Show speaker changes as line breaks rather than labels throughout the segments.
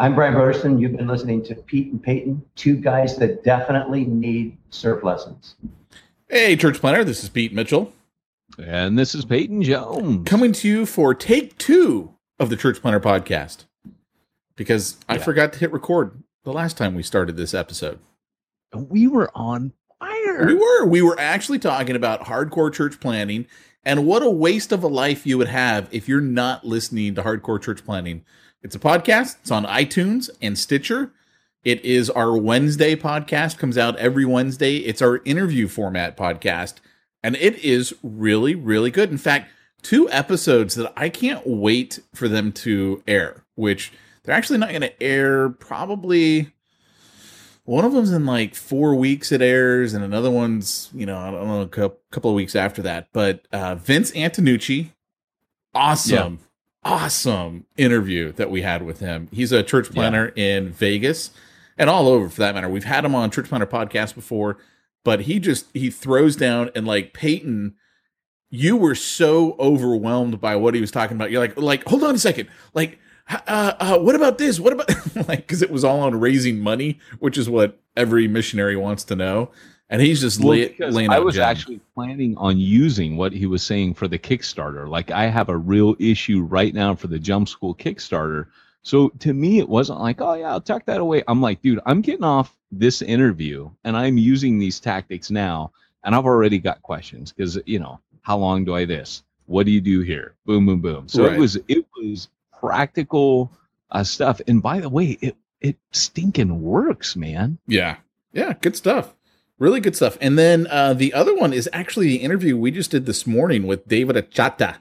I'm Brian Brodersen. You've been listening to Pete and Peyton, two guys that definitely need surf lessons.
Hey, Church planter. this is Pete Mitchell.
And this is Peyton Jones.
Coming to you for take two of the Church Planter podcast. Because I yeah. forgot to hit record the last time we started this episode.
We were on fire.
We were. We were actually talking about hardcore church planting and what a waste of a life you would have if you're not listening to hardcore church planting it's a podcast. It's on iTunes and Stitcher. It is our Wednesday podcast, comes out every Wednesday. It's our interview format podcast, and it is really, really good. In fact, two episodes that I can't wait for them to air, which they're actually not going to air probably. One of them's in like four weeks it airs, and another one's, you know, I don't know, a couple of weeks after that. But uh, Vince Antonucci, awesome. Yeah awesome interview that we had with him. He's a church planter yeah. in Vegas and all over for that matter. We've had him on Church Planter podcast before, but he just he throws down and like Peyton you were so overwhelmed by what he was talking about. You're like like hold on a second. Like uh, uh, what about this? What about like because it was all on raising money, which is what every missionary wants to know and he's just well, lay, laying.
I was actually planning on using what he was saying for the Kickstarter. Like I have a real issue right now for the Jump School Kickstarter. So to me, it wasn't like, oh yeah, I'll tuck that away. I'm like, dude, I'm getting off this interview and I'm using these tactics now, and I've already got questions because you know, how long do I this? What do you do here? Boom, boom, boom. So right. it was it was practical uh, stuff. And by the way, it it stinking works, man.
Yeah, yeah, good stuff. Really good stuff. And then uh, the other one is actually the interview we just did this morning with David Achata.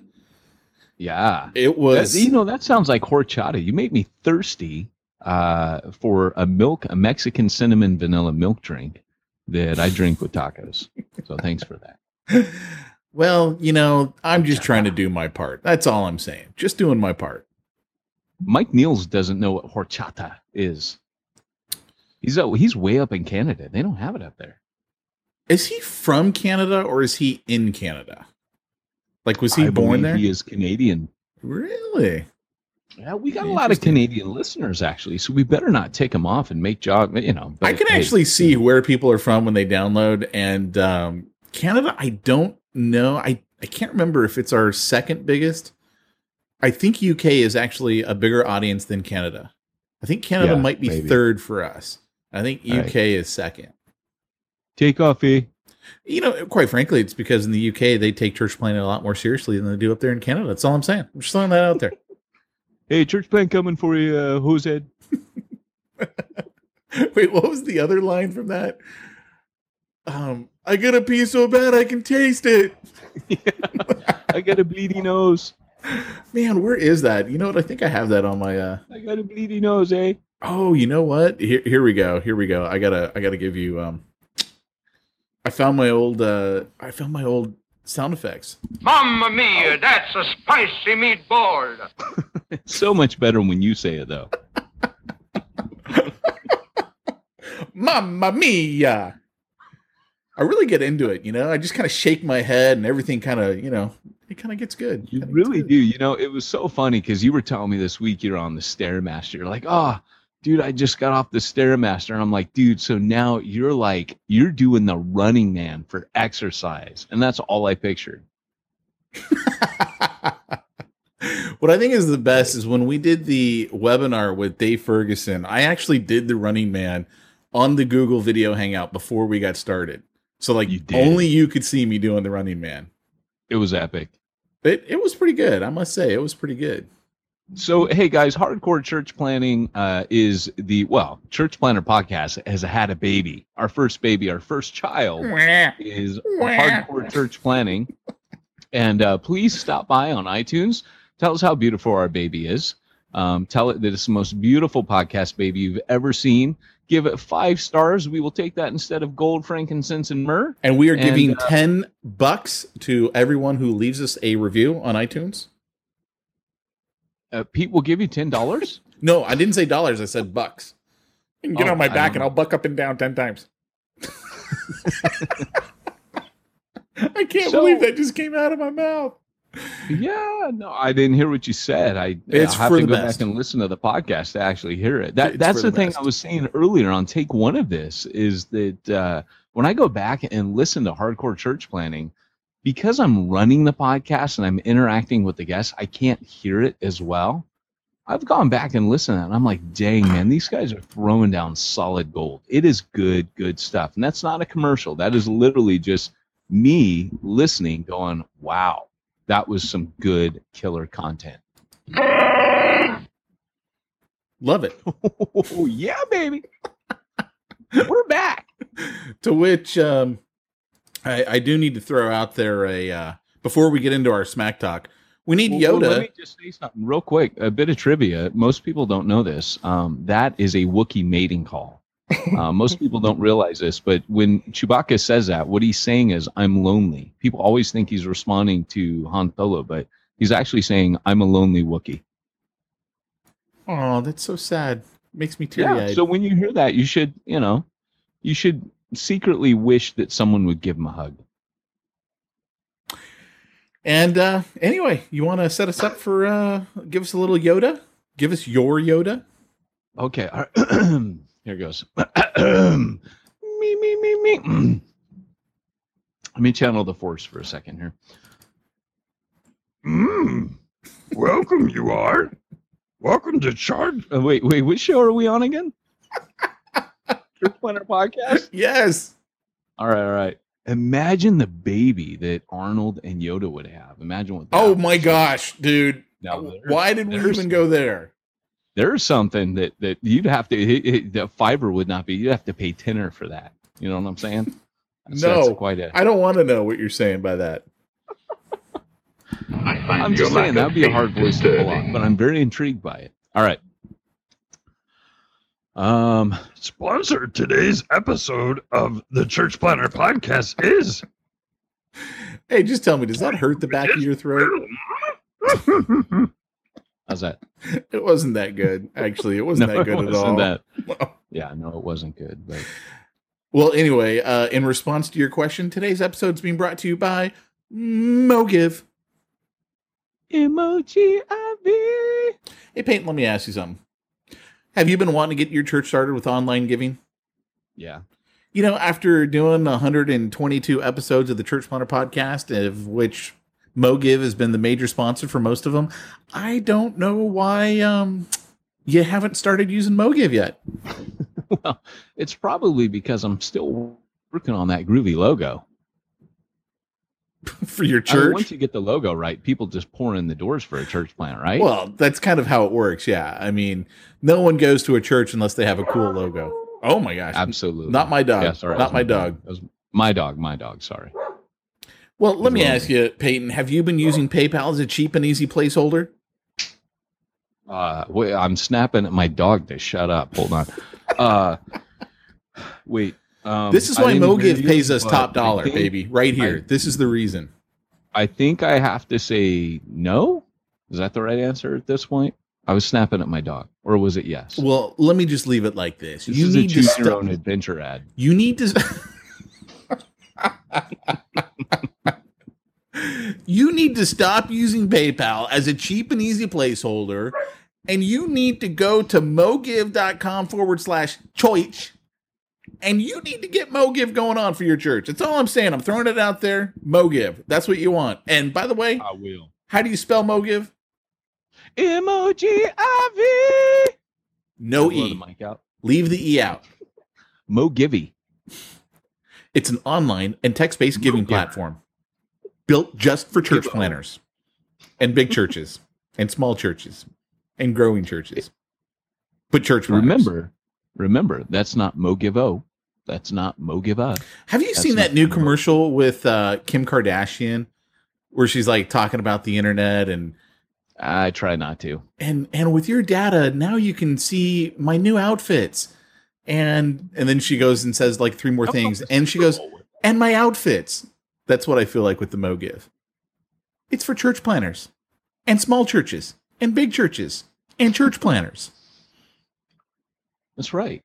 Yeah.
It was.
You know, that sounds like horchata. You make me thirsty uh, for a milk, a Mexican cinnamon vanilla milk drink that I drink with tacos. So thanks for that.
Well, you know, I'm just trying to do my part. That's all I'm saying. Just doing my part.
Mike Niels doesn't know what horchata is. He's uh, he's way up in Canada. They don't have it up there.
Is he from Canada or is he in Canada? Like, was he I born there?
He is Canadian.
Really?
Yeah, we got a lot of Canadian listeners actually, so we better not take them off and make job. You know,
I can hey, actually see where people are from when they download, and um, Canada. I don't know. I I can't remember if it's our second biggest. I think UK is actually a bigger audience than Canada. I think Canada yeah, might be maybe. third for us. I think UK right. is second.
Take off, coffee.
You know, quite frankly, it's because in the UK they take church planting a lot more seriously than they do up there in Canada. That's all I'm saying. I'm just throwing that out there.
hey, church plant coming for you, uh, Jose.
Wait, what was the other line from that? Um, I gotta pee so bad I can taste it.
I got a bleedy nose.
Man, where is that? You know what? I think I have that on my uh
I got a bleedy nose, eh?
Oh, you know what? Here here we go. Here we go. I gotta I gotta give you um I found my old uh I found my old sound effects.
Mamma mia, that's a spicy meatball.
It's so much better when you say it, though.
Mamma mia! I really get into it, you know. I just kind of shake my head, and everything kind of, you know, it kind of gets good.
You really
good.
do. You know, it was so funny because you were telling me this week you're on the Stairmaster. You're like, oh, dude, I just got off the Stairmaster. And I'm like, dude, so now you're like, you're doing the running man for exercise. And that's all I pictured.
what I think is the best is when we did the webinar with Dave Ferguson. I actually did the Running Man on the Google Video Hangout before we got started. So like
You
only you could see me doing the Running Man.
It was epic.
It it was pretty good. I must say it was pretty good.
So, hey guys, Hardcore Church Planting uh, is the, well, Church Planter Podcast has had a baby. Our first baby, our first child is Hardcore Church Planting. And uh, please stop by on iTunes. Tell us how beautiful our baby is. Um, tell it that it's the most beautiful podcast baby you've ever seen. Give it five stars. We will take that instead of gold, frankincense, and myrrh.
And we are
And,
giving
uh,
10 bucks to everyone who leaves us a review on iTunes.
Uh, Pete will give you ten dollars.
No, I didn't say dollars. I said bucks. You can get
Oh,
on my back and. I'll buck up and down 10 times. I can't
So-
believe that just came out of my mouth.
Yeah, no, I didn't hear what you said. I
It's
I have to go
best.
back and listen to the podcast to actually hear it. That
It's
that's the
the
thing. I was saying earlier on take one of this is that uh, when I go back and listen to Hardcore Church Planting, because I'm running the podcast and I'm interacting with the guests, I can't hear it as well. I've gone back and listened and I'm like, dang man, these guys are throwing down solid gold. It is good, good stuff, and that's not a commercial. That is literally just me listening, going, wow that was some good killer content.
Love it.
Oh yeah, baby. We're back.
to which um, I, I do need to throw out there a uh, before we get into our smack talk. We need
Well,
Yoda.
well, let me just say something real quick. A bit of trivia. Most people don't know this. Um, that is a Wookiee mating call. Uh, most people don't realize this, but when Chewbacca says that, what he's saying is, "I'm lonely." People always think he's responding to Han Solo, but he's actually saying, "I'm a lonely Wookiee."
oh, that's so sad. Makes me teary
Yeah. So when you hear that, you should, you know, you should secretly wish that someone would give him a hug.
and uh, anyway, you want to set us up for uh, give us a little Yoda? Give us your Yoda.
Okay. all right. Here goes. me, me, me, me. Let me channel the force for a second here.
Mm. Welcome, you are. Welcome to Charge.
Uh, wait, wait, which show are we on again? Church Planter Podcast?
Yes.
All right, all right. Imagine the baby that Arnold and Yoda would have. Imagine what that
Oh my
be.
gosh, dude.
Now,
Why did we
there's-
even go there?
There's something that, that you'd have to, it, it, the fiber would not be, you'd have to pay tenor for that. You know what I'm saying? That's,
No.
that's quite a.
I don't want to know what you're saying by that.
I find
I'm just saying that'd be a hard voice to pull off, but I'm very intrigued by it. All right. Um,
Sponsored today's episode of the Church Planter Podcast is.
Hey, just tell me, does that hurt the back of your throat?
how's that?
It wasn't that good. Actually, it wasn't that good at all.
that- yeah, no, it wasn't good. But
Well, anyway, uh, in response to your question, today's episode is being brought to you by MoGiv.
emoji IV.
Hey, Peyton, let me ask you something. Have you been wanting to get your church started with online giving?
Yeah.
You know, after doing 122 episodes of the Church Planter podcast, of which MoGiv has been the major sponsor for most of them, I don't know why um, you haven't started using MoGiv yet
Well, it's probably because I'm still working on that groovy logo.
for your
I mean,
church.
once you get the logo right, people just pour in the doors for a church plant, right?
Well, that's kind of how it works. Yeah. I mean, no one goes to a church unless they have a cool logo. Oh my gosh.
Absolutely.
Not my dog.
Yeah, sorry,
Not
was
my dog.
Was my dog. My dog. Sorry.
Well, let me ask you, Peyton, have you been using PayPal as a cheap and easy placeholder?
Uh, wait, I'm snapping at my dog to shut up. Hold on. Uh, wait. Um,
this is why
MoGiv
pays us top dollar,
think-
baby. Right here.
I-
this is the reason.
I think I have to say no. Is that the right answer at this point? I was snapping at my dog, or was it yes?
Well, let me just leave it like this.
this
you
is
need
a
to
choose your
stop.
own adventure ad.
You need to. you need to stop using PayPal as a cheap and easy placeholder, and you need to go to mogiv.com forward slash choice, and you need to get MoGiv going on for your church. That's all I'm saying. I'm throwing it out there. MoGiv. That's what you want. And by the way,
I will.
how do you spell MoGiv?
M O G I V.
No E. Leave the E out.
Mo Givey.
It's an online and text based giving
Yeah.
platform built just for church
Give-
planters and big churches and small churches and growing churches. But church planters.
Remember, remember, that's not Mo Give O. That's not Mo Give Up.
have you
that's
seen that new
Mo-
commercial with uh, Kim Kardashian where she's like talking about the internet and
I try not to.
and and with your data now you can see my new outfits and and then she goes and says like three more things and she goes and my outfits. That's what I feel like with the Mo Give. It's for church planters and small churches and big churches and church planters.
That's right.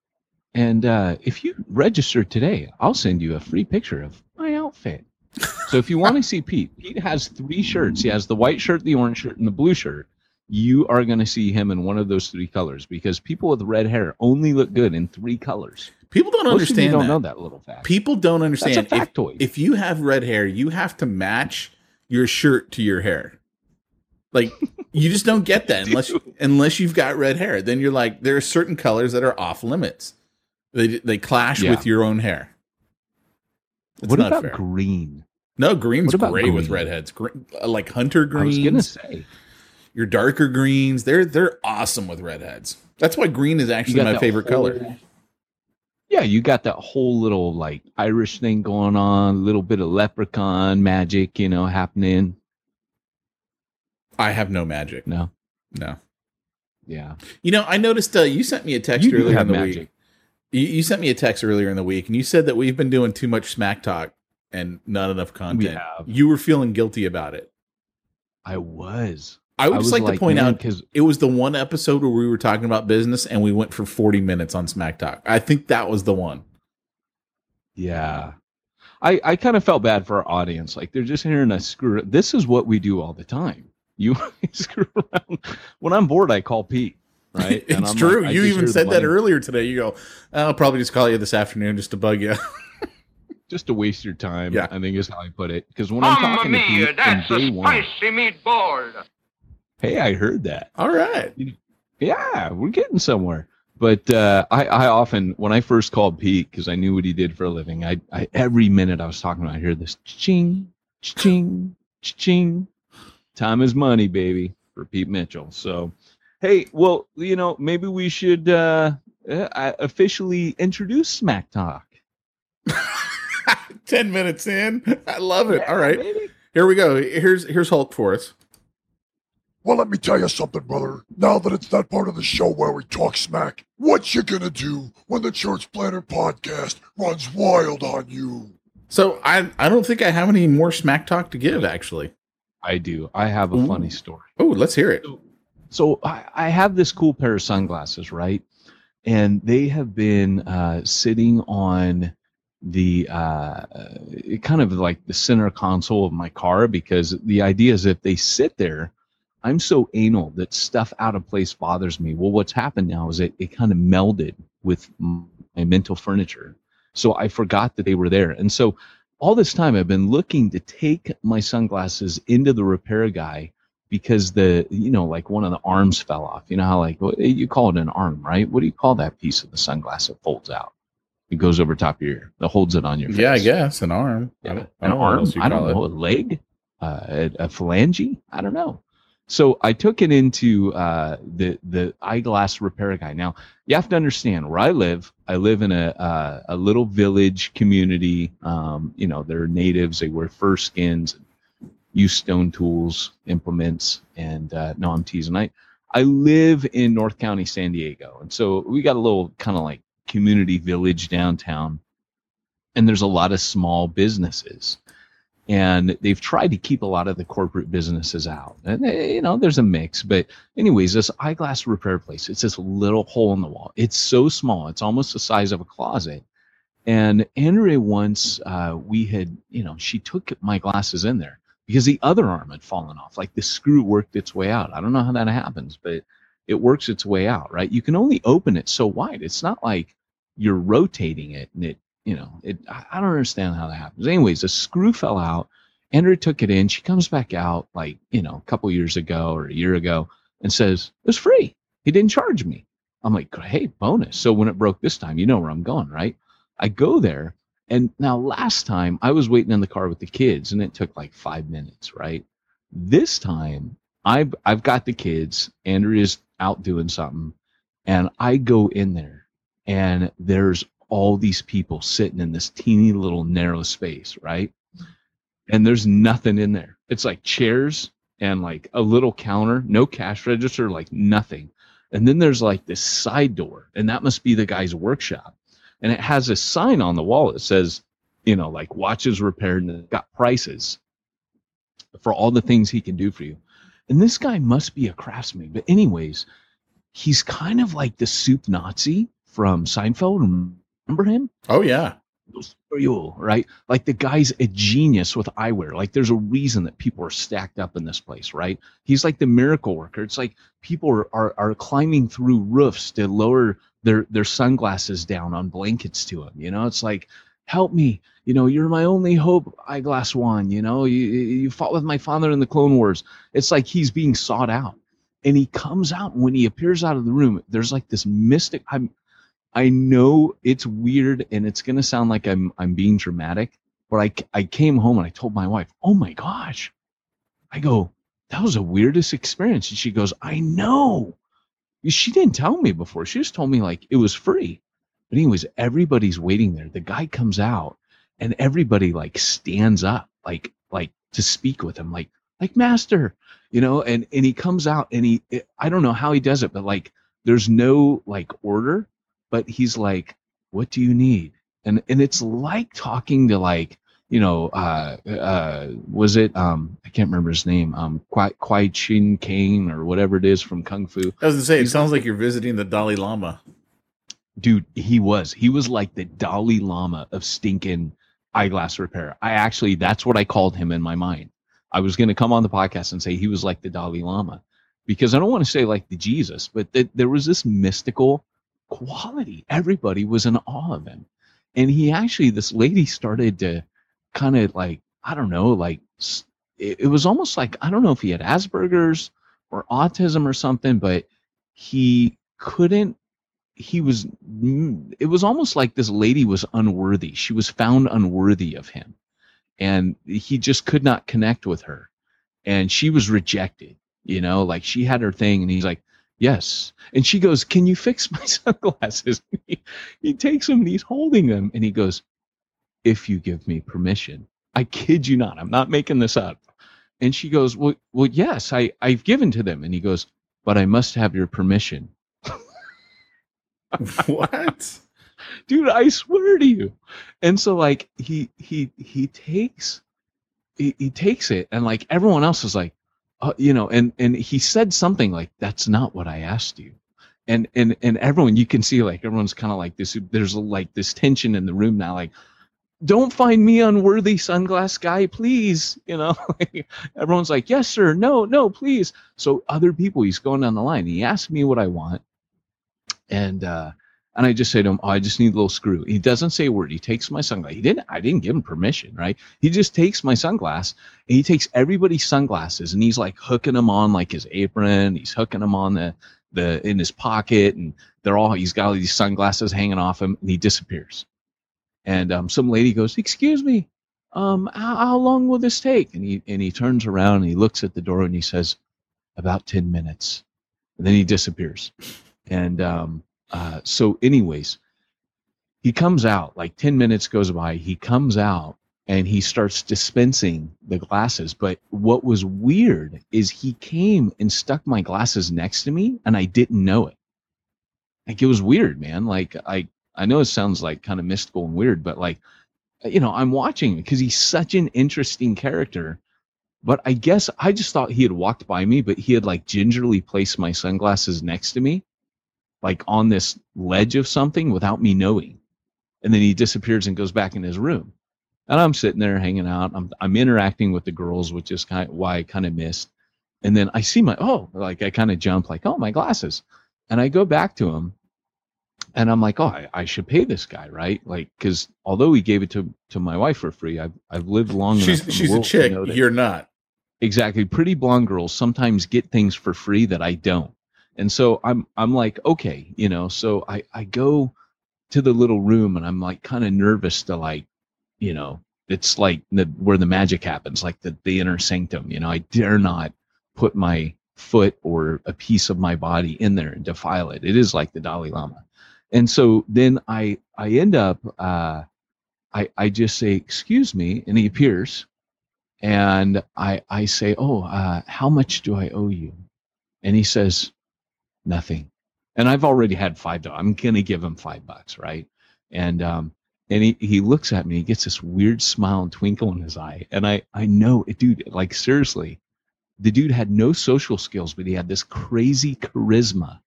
And uh, if you register today, I'll send you a free picture of my outfit. So if you want to see Pete, Pete has three shirts. He has the white shirt, the orange shirt, and the blue shirt. You are going to see him in one of those three colors because people with red hair only look good in three colors.
People don't
Most
understand
don't
that.
know that little fact.
People don't understand.
That's a
If-
factoid.
If, you have red hair, you have to match your shirt to your hair. Like you just don't get that unless unless you've got red hair. Then you're like there are certain colors that are off limits. They they clash
Yeah.
with your own hair. It's
what
not
about
fair.
green?
No, green's
about
great with redheads. Green, uh, like hunter
I was
greens,
say.
your darker greens, they're they're awesome with redheads. That's why green is actually my favorite
whole-
color.
Yeah, you got that whole little like Irish thing going on, a little bit of leprechaun magic, you know, happening.
I have no magic.
No,
No.
yeah.
You know, I noticed uh, you sent me a text
You
earlier in the
magic.
week. You, you sent me a text earlier in the week, and you said that we've been doing too much smack talk and not enough content.
have.
You were feeling guilty about it.
I was.
I would just like, to point out
because
it was the one episode where we were talking about business, and we went for forty minutes on smack talk. I think that was the one.
yeah, I I kind of felt bad for our audience. Like they're just hearing us screw. This is what we do all the time. You screw around. When I'm bored, I call Pete. Right? And
it's
I'm
true.
like,
you even said that earlier today. You go, I'll probably just call you this afternoon just to bug you.
just to waste your time.
Yeah.
I think is how I put it. Because when I'm
Mamma
talking to
mia,
Pete
that's a
day one,
spicy meatball.
hey, I heard that.
All right.
yeah, we're getting somewhere. But uh, I, I often, when I first called Pete, because I knew what he did for a living, I, I every minute I was talking about, I hear this ching, ching, ching. Time is money, baby, for Pete Mitchell. So, hey, well, you know, maybe we should uh, uh, officially introduce Smack Talk.
Ten minutes in, I love it. All right,
Baby.
here we go. Here's here's Hulk for us.
Well, let me tell you something, brother. Now that it's that part of the show where we talk smack, what you gonna do when the Church Planter podcast runs wild on you?
So I I don't think I have any more smack talk to give. Actually.
I do. I have a
Ooh.
funny story.
Oh, let's hear it.
so I, I have this cool pair of sunglasses, right? And they have been uh, sitting on the uh, uh, kind of like the center console of my car because the idea is if they sit there, I'm so anal that stuff out of place bothers me. Well, what's happened now is it, it kind of melded with my mental furniture. So I forgot that they were there. And so all this time I've been looking to take my sunglasses into the repair guy because the you know like one of the arms fell off you know how like you call it an arm right what do you call that piece of the sunglass that folds out it goes over top of your that holds it on your face
Yeah, I guess an arm. I
Yeah,
don't, I
an
don't know what
arm i don't
call it.
know a leg uh, a, a phalange i don't know So I took it into uh, the the eyeglass repair guy. Now you have to understand where I live. I live in a uh, a little village community. Um, you know, they're natives. They wear fur skins, use stone tools, implements, and uh, no, I'm teasing. I I live in North County, San Diego, and so we got a little kind of like community village downtown, and there's a lot of small businesses and they've tried to keep a lot of the corporate businesses out. And they, you know, there's a mix, but anyways, this eyeglass repair place, it's this little hole in the wall. It's so small, it's almost the size of a closet. And Andrea once, uh, we had, you know, she took my glasses in there because the other arm had fallen off. Like the screw worked its way out. I don't know how that happens, but it works its way out, right? You can only open it so wide. It's not like you're rotating it and it you know, it, I don't understand how that happens. Anyways, the screw fell out. Andrea took it in. She comes back out like, you know, a couple years ago or a year ago and says, it was free. He didn't charge me. I'm like, hey, bonus. So when it broke this time, you know where I'm going, right? I go there. And now last time I was waiting in the car with the kids and it took like five minutes, right? This time I've, I've got the kids. Andrea is out doing something. And I go in there and there's all these people sitting in this teeny little narrow space, right? And there's nothing in there. It's like chairs and like a little counter, no cash register, like nothing. And then there's like this side door, and that must be the guy's workshop. And it has a sign on the wall that says, you know, like watches repaired and got prices for all the things he can do for you. And this guy must be a craftsman. But, anyways, he's kind of like the soup Nazi from Seinfeld. Remember him?
Oh yeah.
Right? Like the guy's a genius with eyewear. Like there's a reason that people are stacked up in this place, right? He's like the miracle worker. It's like people are, are, are climbing through roofs to lower their their sunglasses down on blankets to him. You know, it's like, help me. You know, you're my only hope, eyeglass one. You know, you you fought with my father in the Clone Wars. It's like he's being sought out and he comes out when he appears out of the room there's like this mystic i'm I know it's weird and it's to sound like I'm I'm being dramatic, but I I came home and I told my wife, "Oh my gosh." I go, "That was the weirdest experience." And she goes, "I know." She didn't tell me before. She just told me like it was free. But anyways, everybody's waiting there. The guy comes out and everybody like stands up like like to speak with him like like master, you know, and and he comes out and he I don't know how he does it, but like there's no like order but he's like, "What do you need?" And and it's like talking to like you know, uh, uh, was it um, I can't remember his name, um, Kwai, Kwai Chin Kane or whatever it is from Kung Fu.
I was gonna say, it sounds like you're visiting the Dalai Lama.
Dude, he was. He was like the Dalai Lama of stinking eyeglass repair. I actually, that's what I called him in my mind. I was going to come on the podcast and say he was like the Dalai Lama because I don't want to say like the Jesus, but th- there was this mystical quality. Everybody was in awe of him. And he actually, this lady started to kind of like, I don't know, like it, it was almost like, I don't know if he had Asperger's or autism or something, but he couldn't he was it was almost like this lady was unworthy she was found unworthy of him and he just could not connect with her and she was rejected you know like she had her thing and he's like Yes. And she goes, Can you fix my sunglasses? He, he, takes them and he's holding them and he goes, If you give me permission. I kid you not. I'm not making this up. And she goes, Well, well yes, I, I've given to them. And he goes, But I must have your permission.
what?
Dude, I swear to you. And so like he he he takes he, he takes it and like everyone else is like, uh, you know, and and he said something like, "That's not what I asked you." And and and everyone, you can see like everyone's kind of like this. There's like this tension in the room now, like. Don't find me unworthy, sunglass guy, please. You know, everyone's like, yes, sir. No, no, please. So other people, he's going down the line. He asked me what I want, and uh, and I just say to him, oh, I just need a little screw. He doesn't say a word. He takes my sunglass. He didn't, I didn't give him permission, right? He just takes my sunglass and he takes everybody's sunglasses and he's like hooking them on like his apron. He's hooking them on the, the, in his pocket and they're all, he's got all these sunglasses hanging off him and he disappears. And, um, some lady goes, excuse me, um, how, how long will this take? And he, and he turns around and he looks at the door and he says, about 10 minutes. And then he disappears. And um, uh, so, anyways, he comes out, like 10 minutes goes by. He comes out and he starts dispensing the glasses. But what was weird is he came and stuck my glasses next to me and I didn't know it. Like it was weird, man. Like I, I know it sounds like kind of mystical and weird, but like, uh, you know, I'm watching because he's such an interesting character. But I guess I just thought he had walked by me, but he had like gingerly placed my sunglasses next to me, like on this ledge of something without me knowing. And then he disappears and goes back in his room. And I'm sitting there hanging out. I'm I'm interacting with the girls, which is kind of why I kind of missed. And then I see my oh, like I kind of jump like, oh my glasses. And I go back to him and I'm like, oh, I, I should pay this guy, right? Like, because although he gave it to to my wife for free, I've I've lived long
She's
enough.
she's a chick. You're not.
exactly. Pretty blonde girls sometimes get things for free that I don't, and so I'm I'm like, okay, you know. So I I go to the little room and I'm like kind of nervous to like, you know, it's like the where the magic happens, like the the inner sanctum. You know, I dare not put my foot or a piece of my body in there and defile it. It is like the Dalai Lama. And so then I I end up uh I I just say, excuse me, and he appears and I I say, Oh, uh, how much do I owe you? And he says, Nothing. And I've already had five dollars. I'm gonna give him five bucks, right? And um and he, he looks at me, he gets this weird smile and twinkle in his eye. And I I know it, dude, like seriously, the dude had no social skills, but he had this crazy charisma.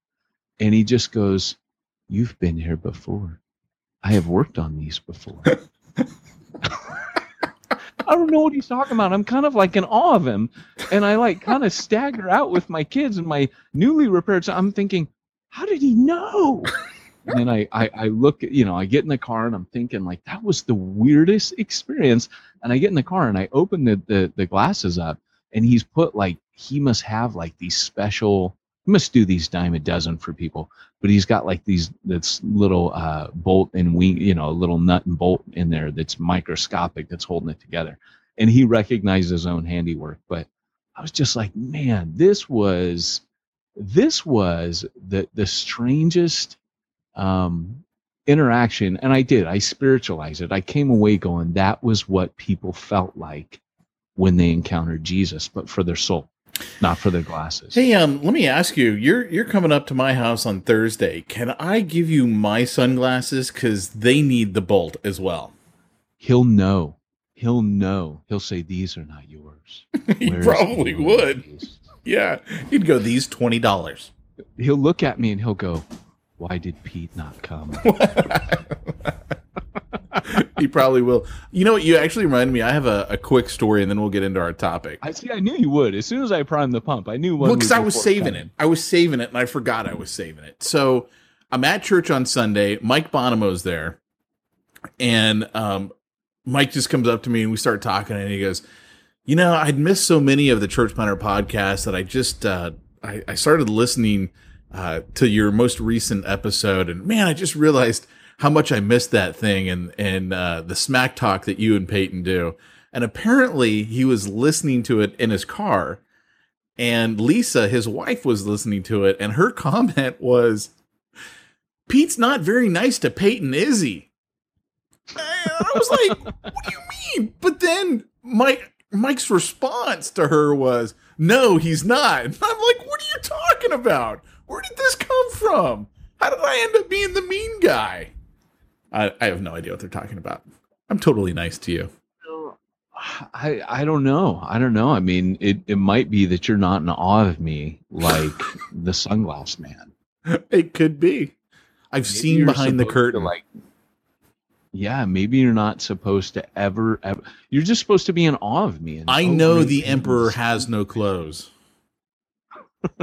And he just goes, You've been here before. I have worked on these before. I don't know what he's talking about. I'm kind of like in awe of him. And I like kind of stagger out with my kids and my newly repaired. So I'm thinking, how did he know? And then I, I, I look you know, I get in the car and I'm thinking like that was the weirdest experience. And I get in the car and I open the, the, the glasses up and he's put like, he must have like these special, he must do these dime a dozen for people, but he's got like these, this little uh, bolt and wing, you know, a little nut and bolt in there that's microscopic that's holding it together. And he recognized his own handiwork. But I was just like, man, this was, this was the, the strangest um, interaction. And I did, I spiritualized it. I came away going, that was what people felt like when they encountered Jesus, but for their soul, not for their glasses.
Hey, um, let me ask you. You're you're coming up to my house on Thursday. Can I give you my sunglasses because they need the bolt as well?
He'll know. He'll know. He'll say, These are not yours.
he
Where's
probably would.
yours?"
Yeah, he'd go. These twenty dollars.
He'll look at me and he'll go, Why did Pete not come?
he probably will. You know what? You actually remind me. I have a, a quick story, and then we'll get into our topic.
I see. I knew you would. As soon as I primed the pump, I knew one.
Well, because I was saving
coming.
it. I was saving it, and I forgot I was saving it. So I'm at church on Sunday. Mike Bonomo's there, and um, Mike just comes up to me, and we start talking, and he goes, "You know, I'd missed so many of the Church Planter podcasts that I just uh, I, I started listening uh, to your most recent episode, and man, I just realized." How much I missed that thing and and uh, the smack talk that you and Peyton do, and apparently he was listening to it in his car, and Lisa, his wife, was listening to it, and her comment was, "Pete's not very nice to Peyton, is he?" And I was like, "What do you mean?" But then Mike Mike's response to her was, "No, he's not." And I'm like, "What are you talking about? Where did this come from? How did I end up being the mean guy?" I, I have no idea what they're talking about. I'm totally nice to you.
I I don't know. I don't know. I mean, it, it might be that you're not in awe of me like the sunglass man.
It could be. I've
Maybe
seen behind the curtain.
like yeah, maybe you're not supposed to ever, ever. You're just supposed to be in awe of me.
I
oh,
know the emperor has no clothes.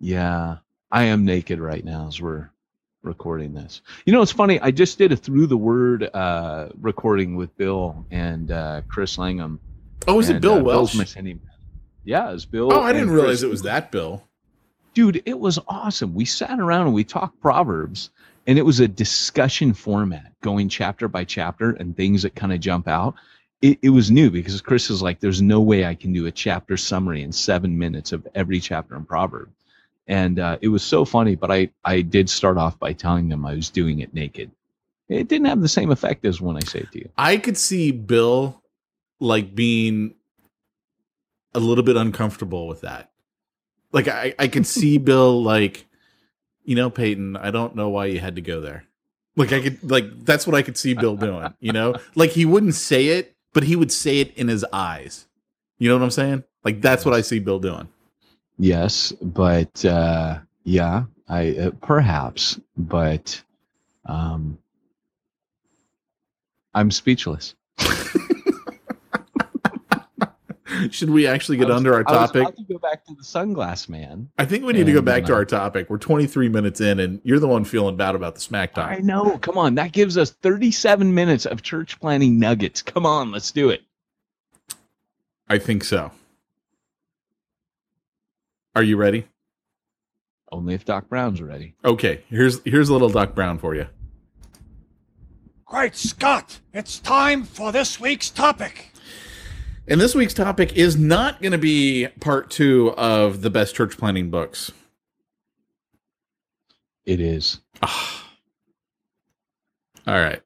Yeah, I am naked right now as we're recording this. You know, it's funny. I just did a through the word uh, recording with Bill and uh, Chris Langham.
Oh, is it Bill
uh, Bill's
Welsh?
my sending. Yeah, it's Bill.
Oh, I didn't realize
Chris.
it was that Bill.
dude it was awesome we sat around and we talked proverbs and it was a discussion format going chapter by chapter and things that kind of jump out it, it was new because Chris is like, there's no way I can do a chapter summary in seven minutes of every chapter in Proverb. And uh, it was so funny, but I, I did start off by telling them I was doing it naked. It didn't have the same effect as when I say it to you.
I could see Bill like being a little bit uncomfortable with that. Like I, I could see Bill like, you know, Peyton, I don't know why you had to go there. Like I could like that's what I could see Bill doing, you know? Like he wouldn't say it, but he would say it in his eyes. You know what I'm saying? Like that's what I see Bill doing.
Yes, but uh, yeah, I uh, perhaps, but um, I'm speechless.
Should we actually get
was-
under our
I
topic?
about to go back to the sunglass man.
I think we need to go back to
uh,
our topic. We're 23 minutes in, and you're the one feeling bad about the smack
I know. Come on, that gives us 37 minutes of church planting nuggets. Come on, let's do it.
I think so. Are you ready?
Only if Doc Brown's ready.
Okay, here's here's a little Doc Brown for you.
Great Scott! It's time for this week's topic.
And this week's topic is not going to be part two of the best church planting books.
It is.
Ah. All right.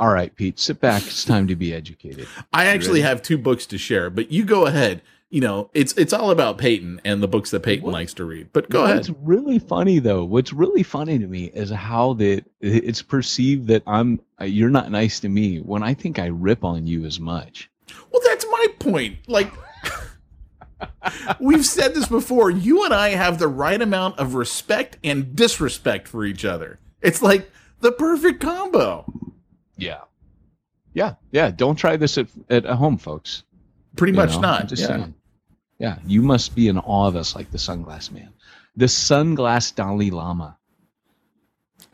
All right, Pete, sit back. It's time to be educated.
I actually
ready?
have two books to share, but you go ahead. You know, it's it's all about Peyton and the books that Peyton
What?
likes to read. But go ahead.
really funny though, what's really funny to me is how that it's perceived that I'm uh, you're not nice to me when I think I rip on you as much.
Well, that's my point. Like we've said this before, you and I have the right amount of respect and disrespect for each other. It's like the perfect combo.
Yeah. Yeah, yeah. Don't try this at at home, folks.
Pretty
You
much
know,
not.
Just
yeah.
saying. Yeah, you must be in awe of us like the sunglass man. The sunglass Dalai Lama.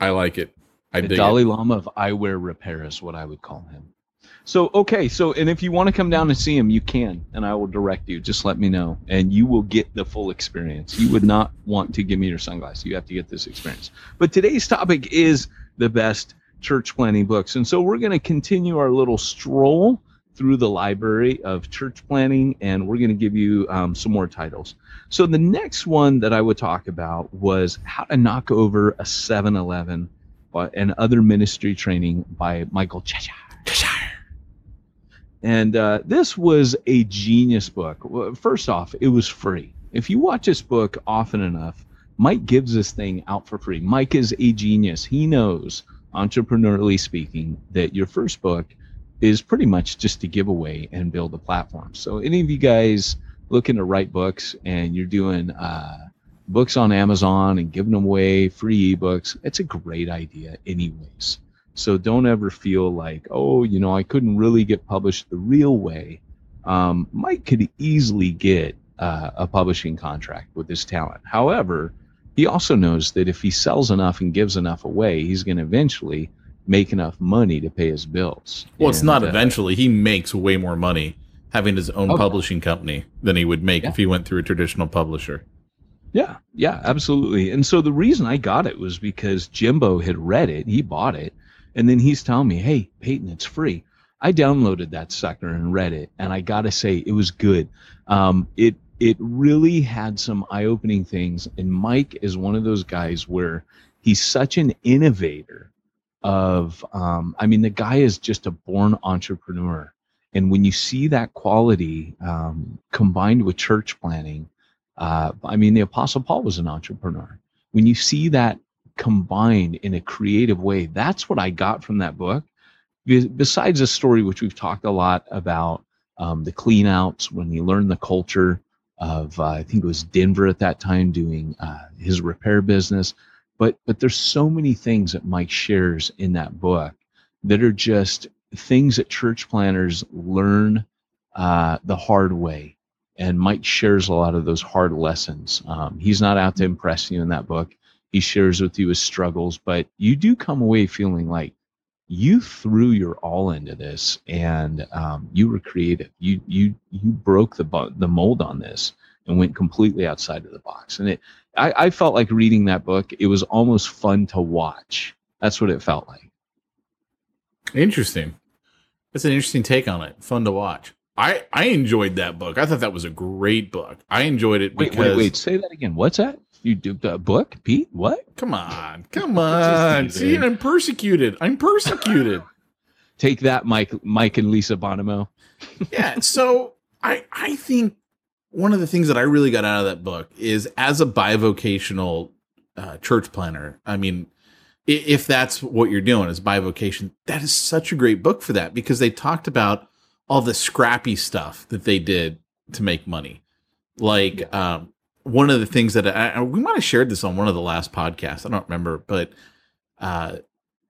I like it. I
the Dalai
it.
Lama of eyewear repair is what I would call him. So okay, so and if you want to come down and see him, you can, and I will direct you. Just let me know, and you will get the full experience. You would not want to give me your sunglasses. You have to get this experience. But today's topic is the best church planting books, and so we're going to continue our little stroll through the library of church planting, and we're going to give you um, some more titles. So the next one that I would talk about was how to knock over a 7-Eleven and other ministry training by Michael Cheshire. And uh, this was a genius book. First off, it was free. If you watch this book often enough, Mike gives this thing out for free. Mike is a genius. He knows, entrepreneurially speaking, that your first book is pretty much just to give away and build a platform. So, any of you guys looking to write books and you're doing uh, books on Amazon and giving them away, free ebooks, it's a great idea, anyways. So don't ever feel like, oh, you know, I couldn't really get published the real way. Um, Mike could easily get uh, a publishing contract with his talent. However, he also knows that if he sells enough and gives enough away, he's going to eventually make enough money to pay his bills.
Well, it's not
uh,
eventually. He makes way more money having his own
Okay.
publishing company than he would make
Yeah.
if he went through a traditional publisher.
Yeah, yeah, absolutely. And so the reason I got it was because Jimbo had read it, he bought it, and then he's telling me, "Hey, Peyton, it's free." I downloaded that sucker and read it, and I got to say, it was good. Um, it it really had some eye-opening things, and Mike is one of those guys where he's such an innovator. Of, um, I mean, the guy is just a born entrepreneur, and when you see that quality um, combined with church planting, uh, I mean, the Apostle Paul was an entrepreneur. When you see that combined in a creative way, that's what I got from that book. Be- Besides the story, which we've talked a lot about, um, the clean outs, when you learn the culture of, uh, I think it was Denver at that time doing uh, his repair business. But, but there's so many things that Mike shares in that book that are just things that church planters learn uh, the hard way and Mike shares a lot of those hard lessons. Um, he's not out to impress you in that book. He shares with you his struggles, but you do come away feeling like you threw your all into this, and um, you were creative. You you you broke the the mold on this and went completely outside of the box. And it, I, I felt like reading that book. It was almost fun to watch. That's what it felt like.
Interesting. That's an interesting take on it. Fun to watch. I I enjoyed that book. I thought that was a great book. I enjoyed it
Wait,
because
wait, wait. Say that again. What's that? You duped a book, Pete? What?
come on, come on. See. I'm persecuted. I'm persecuted.
Take that, Mike, Mike and Lisa Bonomo.
yeah. So I I think one of the things that I really got out of that book is as a bivocational uh, church planter. I mean, if that's what you're doing is bivocation, that is such a great book for that because they talked about all the scrappy stuff that they did to make money. Like um, one of the things that I, I- we might have shared this on one of the last podcasts. I don't remember, but uh,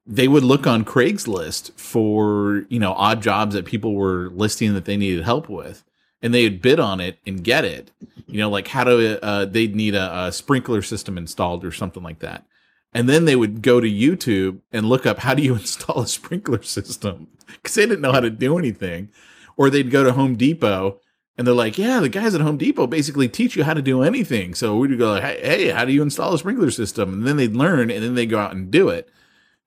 they would look on Craigslist for you know odd jobs that people were listing that they needed help with, and they'd bid on it and get it. You know, like how to uh, they'd need a, a sprinkler system installed or something like that. And then they would go to YouTube and look up how do you install a sprinkler system because they didn't know how to do anything. Or they'd go to Home Depot and they're like, yeah, the guys at Home Depot basically teach you how to do anything. So we'd go like, hey, hey, how do you install a sprinkler system? And then they'd learn and then they'd go out and do it.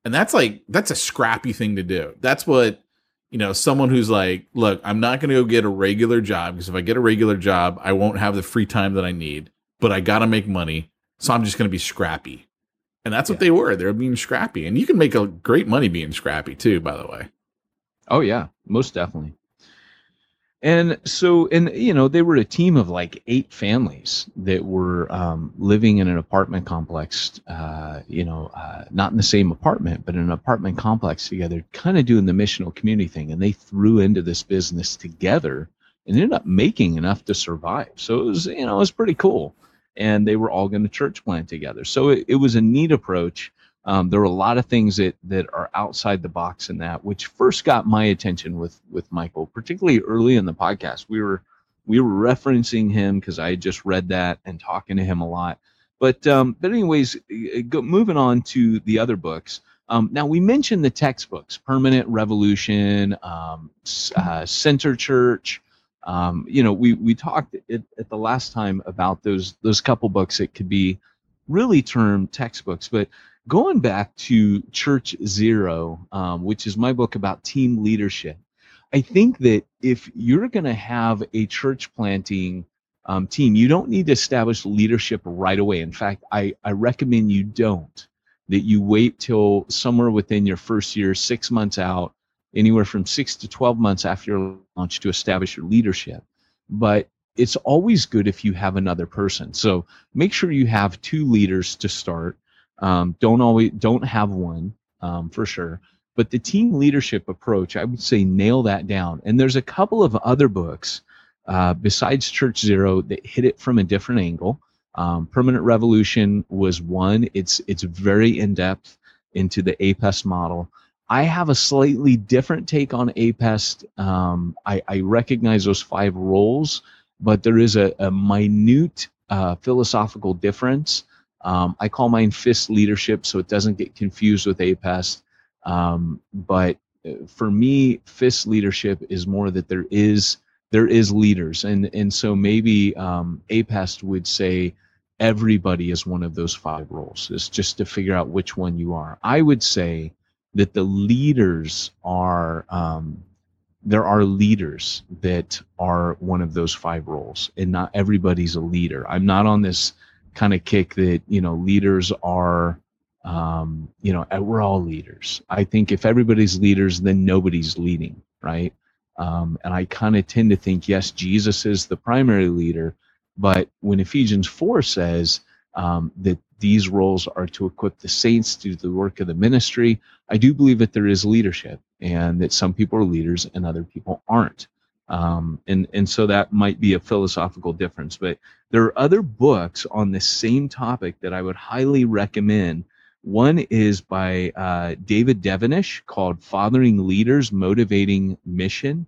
And that's like that's a scrappy thing to do. That's what you know, someone who's like, look, I'm not going to go get a regular job because if I get a regular job, I won't have the free time that I need, but I got to make money. So I'm just going to be scrappy. And that's what
Yeah.
they were. They're being scrappy. And you can make a great money being scrappy too, by the way.
Oh yeah, most definitely. And so, and you know, they were a team of like eight families that were um, living in an apartment complex. Uh, you know, uh, not in the same apartment, but in an apartment complex together, kind of doing the missional community thing. And they threw into this business together and ended up making enough to survive. So it was, you know, it was pretty cool. And they were all going to church plant together. So it, it was a neat approach. Um, there were a lot of things that that are outside the box in that, which first got my attention with with Michael, particularly early in the podcast. We were we were referencing him because I had just read that and talking to him a lot. But um, but anyways, go, moving on to the other books. Um, now we mentioned the textbooks, Permanent Revolution, um, uh, Center Church. Um, you know, we we talked at, at the last time about those those couple books that could be really termed textbooks, but going back to Church Zero, um, which is my book about team leadership, I think that if you're going to have a church planting um, team, you don't need to establish leadership right away. In fact, I, I recommend you don't, that you wait till somewhere within your first year, six months out, anywhere from six to 12 months after your launch to establish your leadership. But it's always good if you have another person. So make sure you have two leaders to start um, don't always don't have one um, for sure. But the team leadership approach i would say nail that down. And there's a couple of other books uh, besides church zero that hit it from a different angle. Um, permanent revolution was one. It's it's very in-depth into the apest model. I have a slightly different take on apest um, I, I recognize those five roles but there is a, a minute uh, philosophical difference um, I call mine fist leadership so it doesn't get confused with APEST. Um, but uh, for me, fist leadership is more that there is there is leaders, and and so maybe um, APEST would say everybody is one of those five roles. It's just to figure out which one you are. I would say that the leaders are um, there are leaders that are one of those five roles, and not everybody's a leader. I'm not on this kind of kick that you know leaders are um, you know uh, we're all leaders. I think if everybody's leaders then nobody's leading right? Um, and i kind of tend to think yes jesus is the primary leader but when ephesians 4 says um, that these roles are to equip the saints to do the work of the ministry i do believe that there is leadership and that some people are leaders and other people aren't um, and and so that might be a philosophical difference but there are other books on the same topic that I would highly recommend. One is by uh, David Devenish called Fathering Leaders Motivating Mission.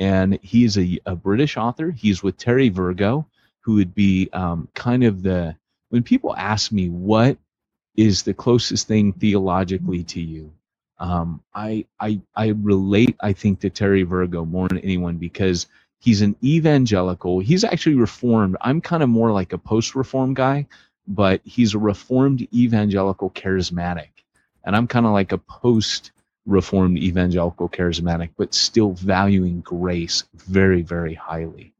And he's a, a British author. He's with Terry Virgo, who would be um, kind of the, when people ask me what is the closest thing theologically to you, um, I, I, I relate, I think, to Terry Virgo more than anyone because he's an evangelical. He's actually reformed. I'm kind of more like a post reform guy, but he's a reformed evangelical charismatic. And I'm kind of like a post reformed evangelical charismatic but still valuing grace very very highly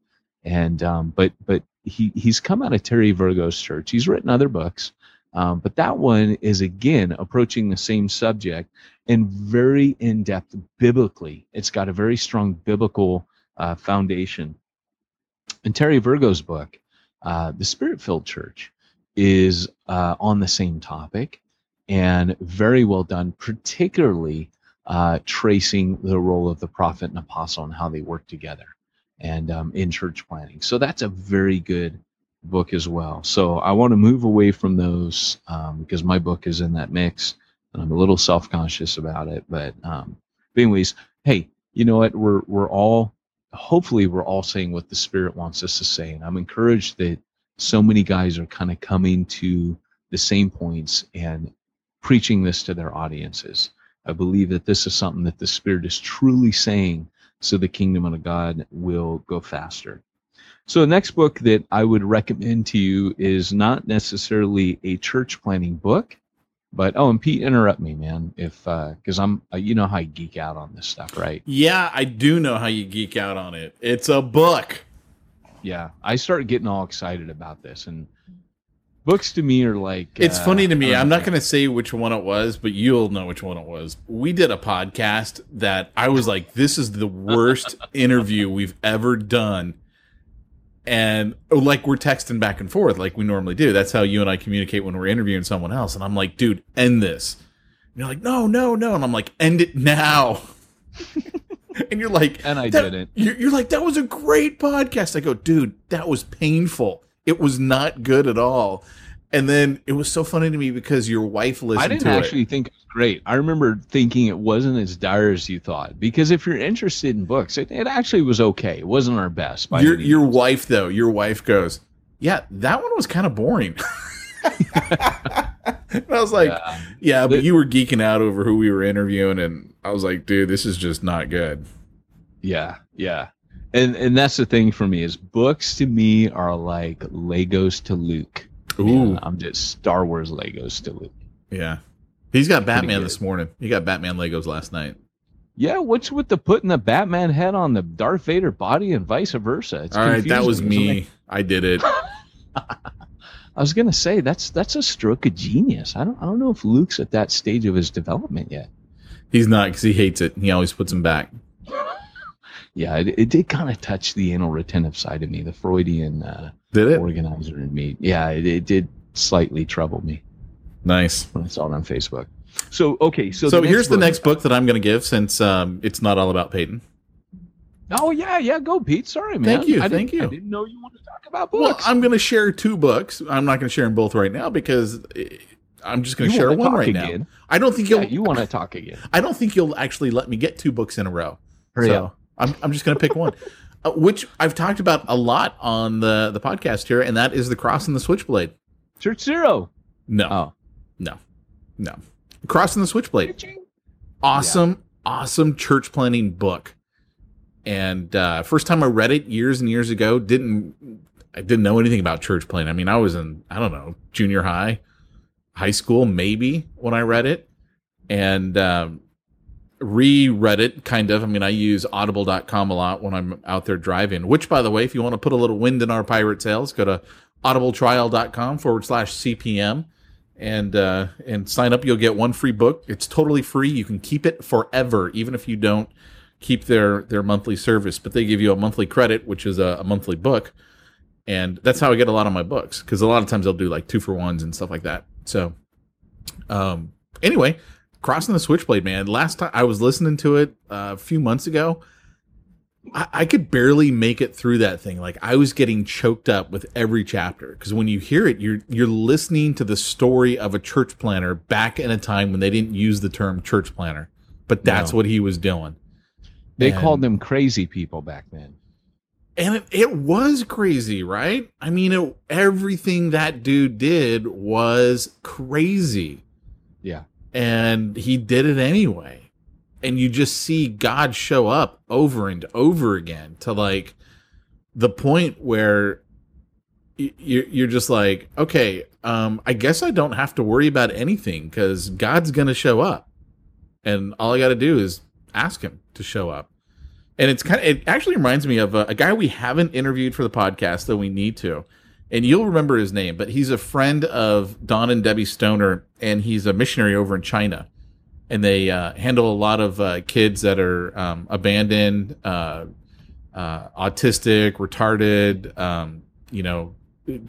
and um, but but he he's come out of terry virgo's church he's written other books um, but that one is again approaching the same subject and very in depth biblically. It's got a very strong biblical uh, foundation. And Terry Virgo's book, uh, The Spirit Filled Church, is uh, on the same topic and very well done, particularly uh, tracing the role of the prophet and apostle and how they work together and um, in church planting. So that's a very good book as well. So I want to move away from those um, because my book is in that mix, and I'm a little self conscious about it. But, um, but anyways, hey, you know what? We're we're all hopefully we're all saying what the Spirit wants us to say, and I'm encouraged that so many guys are kind of coming to the same points and preaching this to their audiences. I believe that this is something that the Spirit is truly saying so the kingdom of God will go faster. So the next book that I would recommend to you is not necessarily a church planting book, but oh, and Pete, interrupt me, man, if because uh, I'm uh, you know how I geek out on this stuff, right?
Yeah, I do know how you geek out on it. It's a book.
Yeah, I start getting all excited about this, and books to me are like
it's
uh,
funny to me. I'm
don't
going to say which one it was, but you'll know which one it was. We did a podcast that I was like, this is the worst interview we've ever done. And oh, like we're texting back and forth like we normally do. That's how you and I communicate when we're interviewing someone else. And I'm like, dude, end this. And you're like, no, no, no. And I'm like, end it now. and you're like,
And I didn't.
You're, you're like, that was a great podcast. I go, dude, that was painful. It was not good at all. And then it was so funny to me because your wife listened
I didn't actually
it.
think it was great. I remember thinking it wasn't as dire as you thought. Because if you're interested in books, it, it actually was okay. It wasn't our best.
Your your wife though, your wife goes, yeah, that one was kind of boring. and I was like,
Yeah.
yeah, but you were geeking out over who we were interviewing, and I was like, dude, this is just not good.
Yeah, yeah. And and that's the thing for me is books to me are like Legos to Luke.
Ooh,
Man, I'm just Star Wars Legos to Luke.
yeah. He's got Batman this morning. He got Batman Legos last night.
Yeah, what's with the putting the Batman head on the Darth Vader body and vice versa? It's
All right, that was me. I did it.
I was gonna say that's that's a stroke of genius. I don't I don't know if Luke's at that stage of his development yet.
He's not because he hates it. He always puts him back.
Yeah, it, it did kind of touch the anal retentive side of me, the Freudian uh,
it?
organizer in me. Yeah, it, it did slightly trouble me
Nice.
when I saw it on Facebook. So okay, so
So,
the
here's the next book that I'm going to give since um, it's not all about Peyton.
Oh yeah, yeah, go Pete. Sorry, man.
Thank you,
I
thank
didn't- I didn't know you wanted to talk about books. Well.
I'm going to share two books. I'm not going to share them both right now because eh, I'm just going to share one right
again?
now. I don't think you'll.
you want to talk again?
I don't think you'll actually let me get two books in a row.
Hurry
so
up.
I'm I'm just going to pick one, uh, which I've talked about a lot on the the podcast here, and that is the Cross and the Switchblade.
Church Zero.
No,
Oh,
no, no. Cross and the Switchblade. awesome, awesome church planting book. And uh, first time I read it years and years ago, didn't I didn't know anything about church planting. I mean, I was in I don't know junior high, high school maybe when I read it, and um, reread it kind of. I mean, I use Audible.com a lot when I'm out there driving. Which, by the way, if you want to put a little wind in our pirate sails, go to audibletrial.com forward slash CPM and uh, and sign up. You'll get one free book. It's totally free. You can keep it forever, even if you don't keep their their monthly service. But they give you a monthly credit, which is a, a monthly book, and that's how I get a lot of my books because a lot of times they'll do like two for ones and stuff like that. So, um, anyway, Cross and the switchblade, man. Last time I was listening to it uh, a few months ago. I, I could barely make it through that thing. Like I was getting choked up with every chapter because when you hear it, you're you're listening to the story of a church planter back in a time when they didn't use the term church planter, but that's
No.
what he was doing.
They
And-
called them crazy people back then.
and it, it was crazy, right? I mean, it, everything that dude did was crazy.
Yeah.
And he did it anyway. And you just see God show up over and over again to like the point where you're just like, okay, um, I guess I don't have to worry about anything because God's gonna show up. and all I got to do is ask him to show up. And it's kind of it actually reminds me of a, a guy we haven't interviewed for the podcast that we need to. And you'll remember his name, but he's a friend of Don and Debbie Stoner, and he's a missionary over in China. And they uh, handle a lot of uh, kids that are um, abandoned, uh, uh, autistic, retarded, um, you know,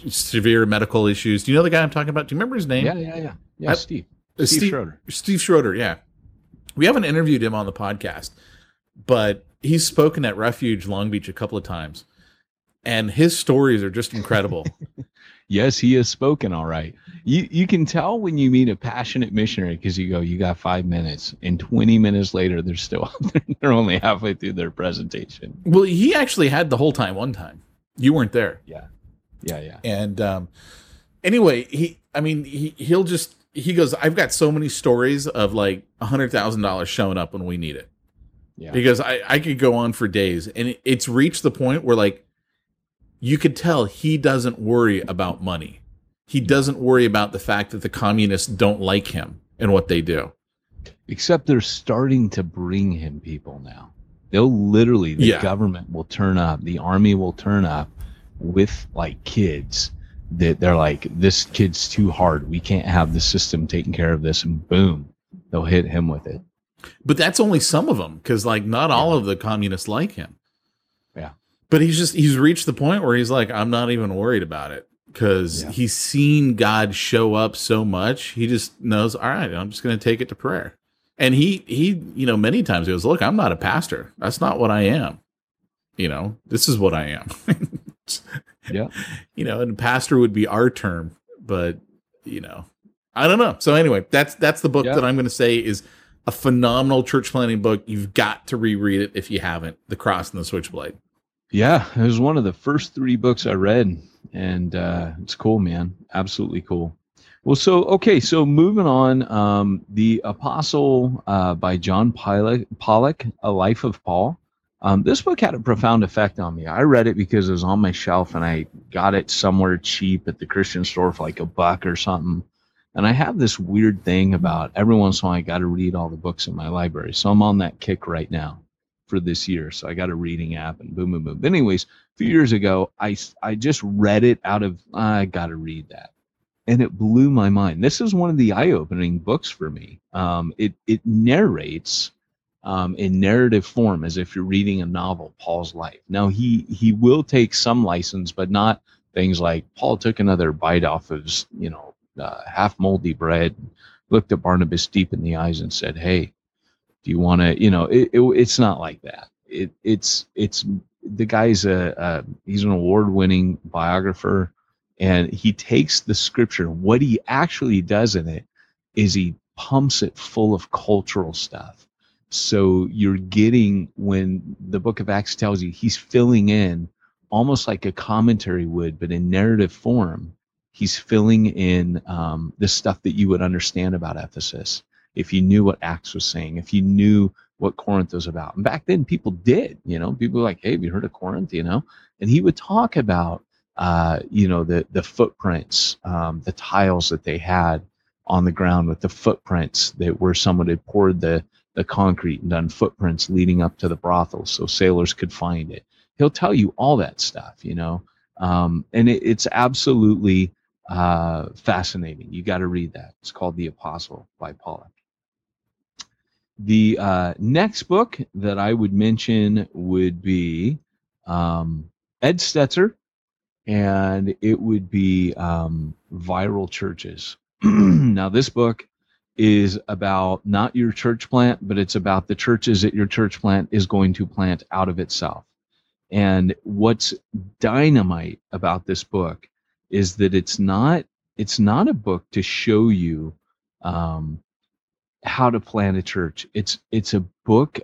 severe medical issues. Do you know the guy I'm talking about? Do you remember his name?
Yeah, yeah, yeah. Yeah,
I-
Steve.
Uh,
Steve, Schroeder.
Steve Schroeder, yeah. We haven't interviewed him on the podcast, but he's spoken at Refuge Long Beach a couple of times. And his stories are just incredible.
Yes, he has spoken all right. You you can tell when you meet a passionate missionary because you go, you got five minutes, and twenty minutes later they're still they're only halfway through their presentation.
well, he actually had the whole time one time. You weren't there.
Yeah, yeah, yeah.
And um, anyway, he, I mean, he, he'll just, he goes, I've got so many stories of like a hundred thousand dollars showing up when we need it.
Yeah.
Because I, I could go on for days and it, it's reached the point where like, you could tell he doesn't worry about money. He doesn't worry about the fact that the communists don't like him and what they do.
Except they're starting to bring him people now. They'll literally, the
Yeah.
government will turn up, the army will turn up with like kids that they're like, this kid's too hard. We can't have the system taking care of this. And boom, they'll hit him with it.
But that's only some of them because like not all of the communists like him. But he's just he's reached the point where he's like, I'm not even worried about it because
Yeah.
he's seen God show up so much. He just knows, all right, I'm just going to take it to prayer. And he he you know many times he goes, look, I'm not a pastor. That's not what I am. You know, this is what I am.
Yeah.
You know, and pastor would be our term, but you know, I don't know. So anyway, that's that's the book
Yeah.
that I'm going to say is a phenomenal church planting book. You've got to reread it if you haven't. The Cross and the Switchblade.
Yeah, it was one of the first three books I read, and uh, it's cool, man. Absolutely cool. Well, so okay, so moving on, um, the Apostle uh, by John Pollock, A Life of Paul. Um, this book had a profound effect on me. I read it because it was on my shelf, and I got it somewhere cheap at the Christian store for like a buck or something. And I have this weird thing about every once in a while I got to read all the books in my library, so I'm on that kick right now for this year. So I got a reading app and boom, boom, boom. But anyways, a few years ago, I, I just read it out of, I got to read that. And it blew my mind. This is one of the eye opening books for me. Um, it, it narrates um, in narrative form as if you're reading a novel, Paul's life. Now, he, he will take some license, but not things like Paul took another bite off of, you know, uh, half moldy bread, looked at Barnabas deep in the eyes and said, Hey, do you want to you know it, it, it's not like that. It, it's it's the guy's a, a he's an award winning biographer and he takes the scripture. What he actually does in it is he pumps it full of cultural stuff. So you're getting when the book of acts tells you he's filling in almost like a commentary would but in narrative form he's filling in um, the stuff that you would understand about ephesus if you knew what Acts was saying, if you knew what Corinth was about. And back then, people did, you know, people were like, hey, you heard of Corinth, you know? And he would talk about, uh, you know, the, the footprints, um, the tiles that they had on the ground with the footprints that where someone had poured the, the concrete and done footprints leading up to the brothel so sailors could find it. He'll tell you all that stuff, you know? Um, and it, it's absolutely uh, fascinating. You got to read that. It's called The Apostle by Pollock. The uh, next book that I would mention would be um, Ed Stetzer, and it would be um, Viral Churches. now, this book is about not your church plant, but it's about the churches that your church plant is going to plant out of itself. And what's dynamite about this book is that it's not it's not a book to show you um, how to plant a church. It's it's a book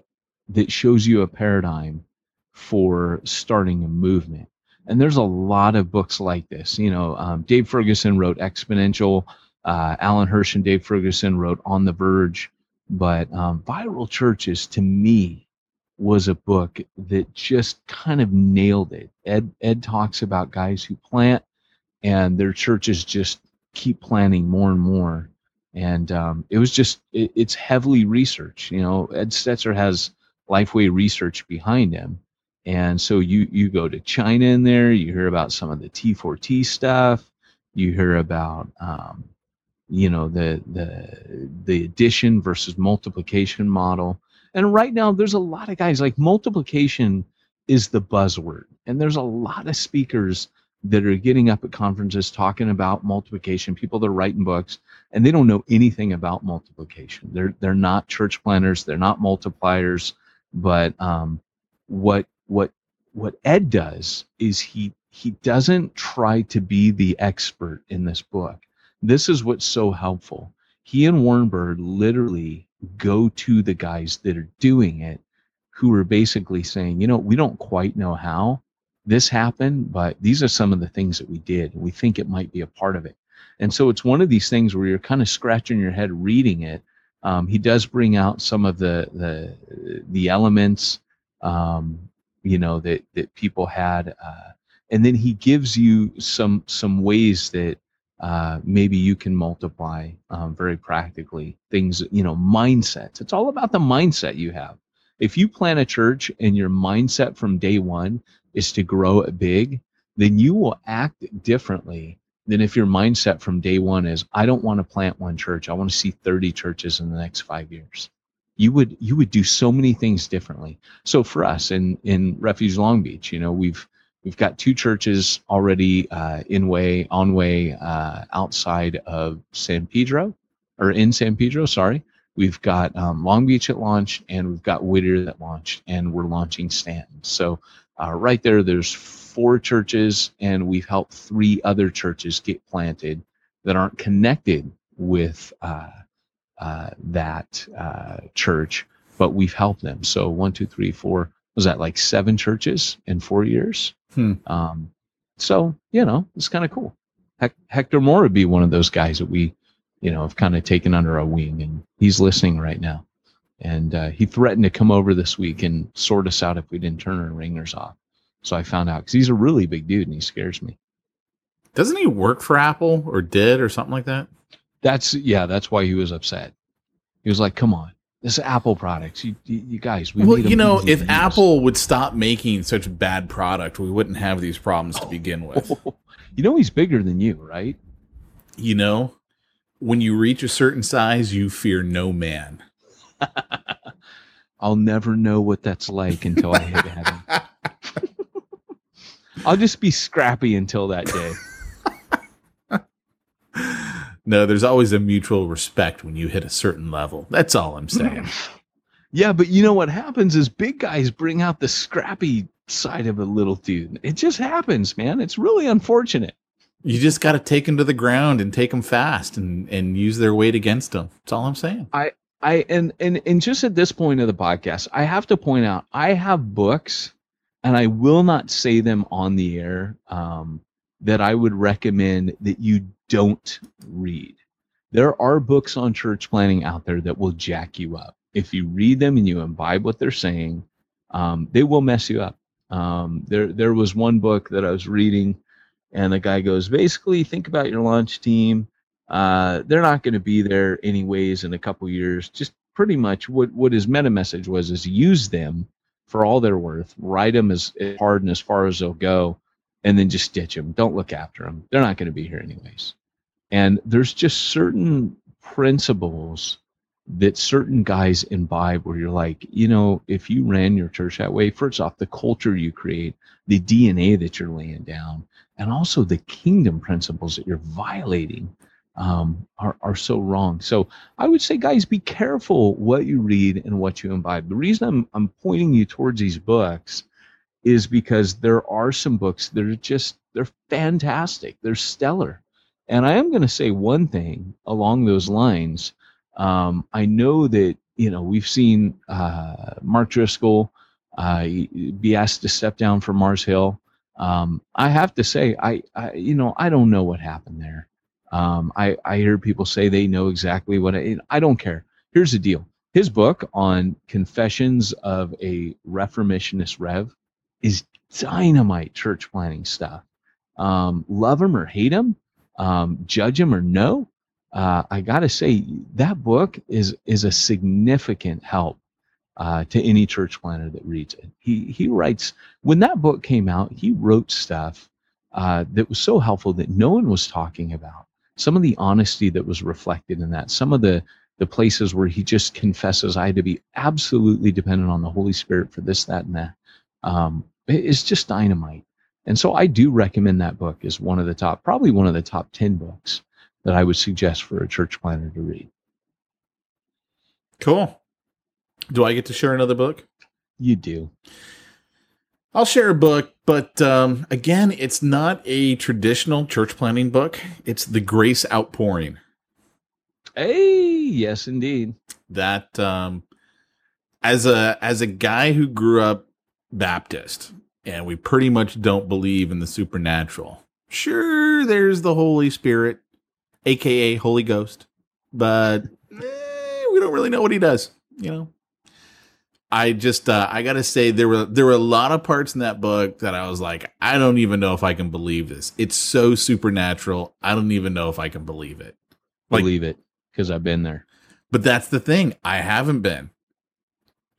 that shows you a paradigm for starting a movement. And there's a lot of books like this. You know, um, Dave Ferguson wrote Exponential. Uh, Alan Hirsch and Dave Ferguson wrote On the Verge. But um, Viral Churches, to me, was a book that just kind of nailed it. Ed Ed talks about guys who plant, and their churches just keep planting more and more and um, it was just it, it's heavily researched. You know, Ed Stetzer has Lifeway research behind him, and so you you go to China in there, you hear about some of the T4T stuff, you hear about um, you know the the the addition versus multiplication model, and right now there's a lot of guys like multiplication is the buzzword, and there's a lot of speakers that are getting up at conferences talking about multiplication, people that are writing books, and they don't know anything about multiplication. They're they're not church planters, they're not multipliers, but um, what what what Ed does is he he doesn't try to be the expert in this book. This is what's so helpful. He and Warren Bird literally go to the guys that are doing it, who are basically saying, you know, we don't quite know how, this happened, but these are some of the things that we did. We think it might be a part of it. And so it's one of these things where you're kind of scratching your head reading it. Um, he does bring out some of the the the elements, um, you know, that that people had, uh, and then he gives you some some ways that uh, maybe you can multiply um, very practically things. You know, mindsets. It's all about the mindset you have. If you plan a church and your mindset from day one is to grow it big, then you will act differently than if your mindset from day one is, I don't want to plant one church. I want to see 30 churches in the next five years. You would you would do so many things differently. So for us in in Refuge Long Beach, you know, we've we've got two churches already uh, in way on way uh, outside of San Pedro or in San Pedro. Sorry, we've got um, Long Beach at launch and we've got Whittier that launched, and we're launching Stanton. So uh, right there, there's four churches, and we've helped three other churches get planted that aren't connected with uh, uh, that uh, church, but we've helped them. So one, two, three, four. Was that like seven churches in four years?
Hmm.
Um, so you know, it's kind of cool. Hector Moore would be one of those guys that we, you know, have kind of taken under a wing, and he's listening right now. And uh, he threatened to come over this week and sort us out if we didn't turn our ringers off. So I found out because he's a really big dude and he scares me.
Doesn't he work for Apple or did or something like that?
That's yeah. That's why he was upset. He was like, "Come on, this is Apple products. You, you, you guys,
we well, you know, if Apple would stop making such bad product, we wouldn't have these problems to begin with.
you know, he's bigger than you, right?
You know, when you reach a certain size, you fear no man.
I'll never know what that's like until I hit heaven. I'll just be scrappy until that day.
no, there's always a mutual respect when you hit a certain level. That's all I'm saying.
yeah, but you know what happens is big guys bring out the scrappy side of a little dude. It just happens, man. It's really unfortunate.
You just got to take them to the ground and take them fast and and use their weight against them. That's all I'm saying.
I I and and and just at this point of the podcast, I have to point out I have books, and I will not say them on the air. Um, that I would recommend that you don't read. There are books on church planting out there that will jack you up. If you read them and you imbibe what they're saying, um, they will mess you up. Um, there, there was one book that I was reading, and the guy goes, basically, think about your launch team uh, they're not going to be there anyways in a couple years. Just pretty much what what his meta message was is use them for all they're worth. Ride them as, as hard and as far as they'll go, and then just ditch them. Don't look after them. They're not going to be here anyways. And there's just certain principles that certain guys imbibe where you're like, you know, if you ran your church that way, first off, the culture you create, the DNA that you're laying down, and also the kingdom principles that you're violating um, are, are so wrong. So I would say, guys, be careful what you read and what you imbibe. The reason I'm, I'm pointing you towards these books is because there are some books that are just, they're fantastic. They're stellar. And I am going to say one thing along those lines. Um, I know that, you know, we've seen uh, Mark Driscoll uh, be asked to step down from Mars Hill. Um, I have to say, I, I, you know, I don't know what happened there. Um, I, I hear people say they know exactly what I, I don't care. Here's the deal. His book on Confessions of a Reformission Rev is dynamite church planting stuff. Um, love him or hate him, um, judge him or no. uh, I got to say that book is is a significant help uh, to any church planner that reads it. He he writes when that book came out, he wrote stuff uh, that was so helpful that no one was talking about. Some of the honesty that was reflected in that, some of the the places where he just confesses, I had to be absolutely dependent on the Holy Spirit for this, that, and that. Um, it's just dynamite. And so I do recommend that book as one of the top, probably one of the top 10 books that I would suggest for a church planner to read.
Cool. Do I get to share another book?
You do.
I'll share a book, but um, again, it's not a traditional church planting book. It's The Grace Outpouring.
Hey, yes, indeed.
That um, as a as a guy who grew up Baptist, and we pretty much don't believe in the supernatural. Sure, there's the Holy Spirit, aka Holy Ghost, but eh, we don't really know what he does. You know, I just uh, I gotta say there were there were a lot of parts in that book that I was like, I don't even know if I can believe this. It's so supernatural. I don't even know if I can believe it.
Like, believe it because I've been there.
But that's the thing. I haven't been.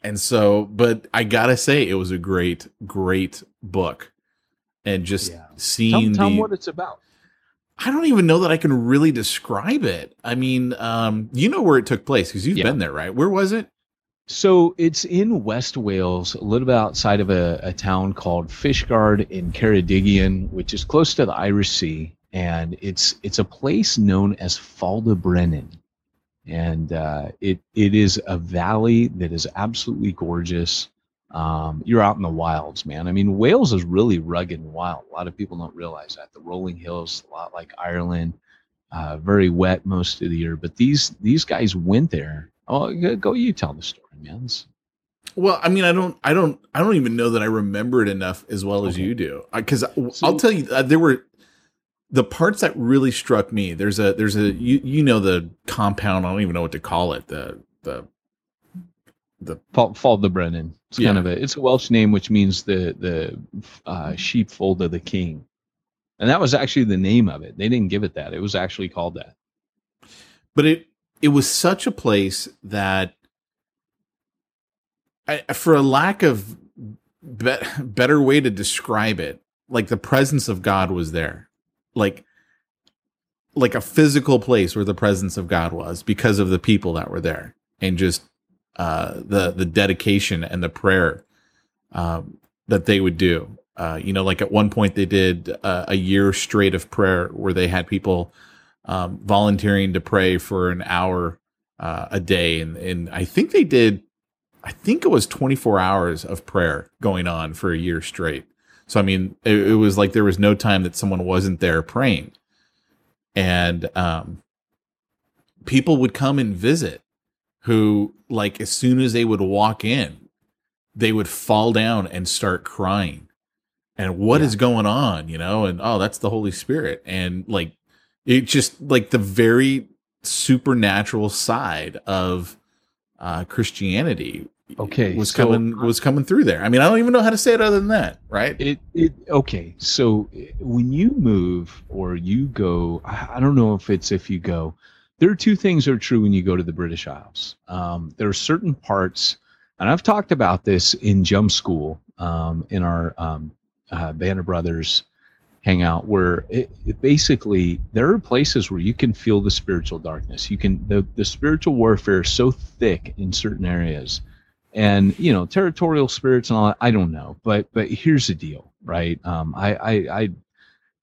And so, but I gotta say, it was a great, great book. And just
Yeah.
seeing
Tell, tell
the,
'em what it's about.
I don't even know that I can really describe it. I mean, um, you know where it took place because you've
Yeah.
been there, right? Where was it?
So it's in West Wales, a little bit outside of a, a town called Fishguard in Ceredigion, which is close to the Irish Sea, and it's it's a place known as Ffald-y-Brenin, and uh, it it is a valley that is absolutely gorgeous. Um, you're out in the wilds, man. I mean, Wales is really rugged and wild. A lot of people don't realize that. The rolling hills, a lot like Ireland, uh, very wet most of the year. But these these guys went there. Oh, go- go you tell the story,
Well, I mean, I don't, I don't, I don't even know that I remember it enough as well as you do. Because I'll tell you, uh, there were the parts that really struck me. There's a, there's a, you, you know, the compound. I don't even know what to call it. The, the, the
Fal- Brennan. It's kind of a it's a Welsh name which means the the uh, sheepfold of the king, and that was actually the name of it. They didn't give it that; it was actually called that.
but it it was such a place that I, for a lack of be- better way to describe it like the presence of god was there like like a physical place where the presence of god was because of the people that were there and just uh the the dedication and the prayer um that they would do uh you know like at one point they did uh, a year straight of prayer where they had people um, volunteering to pray for an hour uh, a day, and and I think they did. I think it was 24 hours of prayer going on for a year straight. So I mean, it, it was like there was no time that someone wasn't there praying, and um, people would come and visit. Who like as soon as they would walk in, they would fall down and start crying. And what is going on, you know? And oh, that's the Holy Spirit. And like it just like the very supernatural side of uh christianity
Okay,
was
so-
coming was coming through there i mean i don't even know how to say it other than that right
It it okay. So when you move or you go, I don't know if it's if you go. There are two things that are true when you go to the British Isles. Um, there are certain parts, and I've talked about this in Jump School um, in our um, uh, Banner Brothers hangout, where it, it basically there are places where you can feel the spiritual darkness. You can the the spiritual warfare is so thick in certain areas and you know territorial spirits and all that i don't know. But but here's the deal right? Um i i, I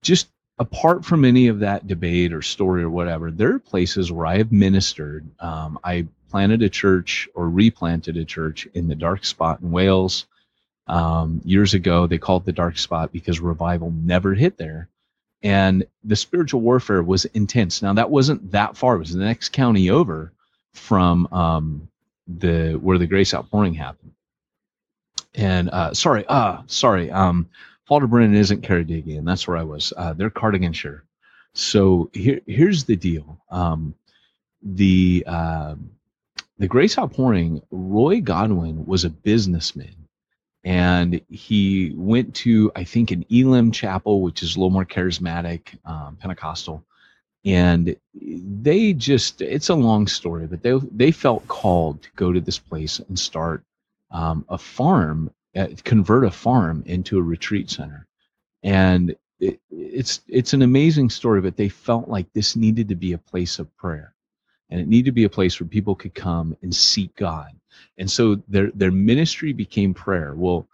just apart from any of that debate or story or whatever there are places where i have ministered. Um, i planted a church or replanted a church in the dark spot in wales um, years ago. They called the dark spot because revival never hit there. And the spiritual warfare was intense. Now that wasn't that far. It was the next county over from um, the where the grace outpouring happened. And uh, sorry, uh, sorry, um, Ffald-y-Brenin isn't Ceredigion. That's where I was. Uh, they're Cardiganshire. So here, here's the deal. Um, the um the Grace Outpouring, Roy Godwin was a businessman, and he went to I think an Elim Chapel, which is a little more charismatic, um, Pentecostal, and they just it's a long story but they they felt called to go to this place and start um, a farm uh, convert a farm into a retreat center. And it, it's it's an amazing story but they felt like this needed to be a place of prayer. And it needed to be a place where people could come and seek god. And so their their ministry became prayer. Well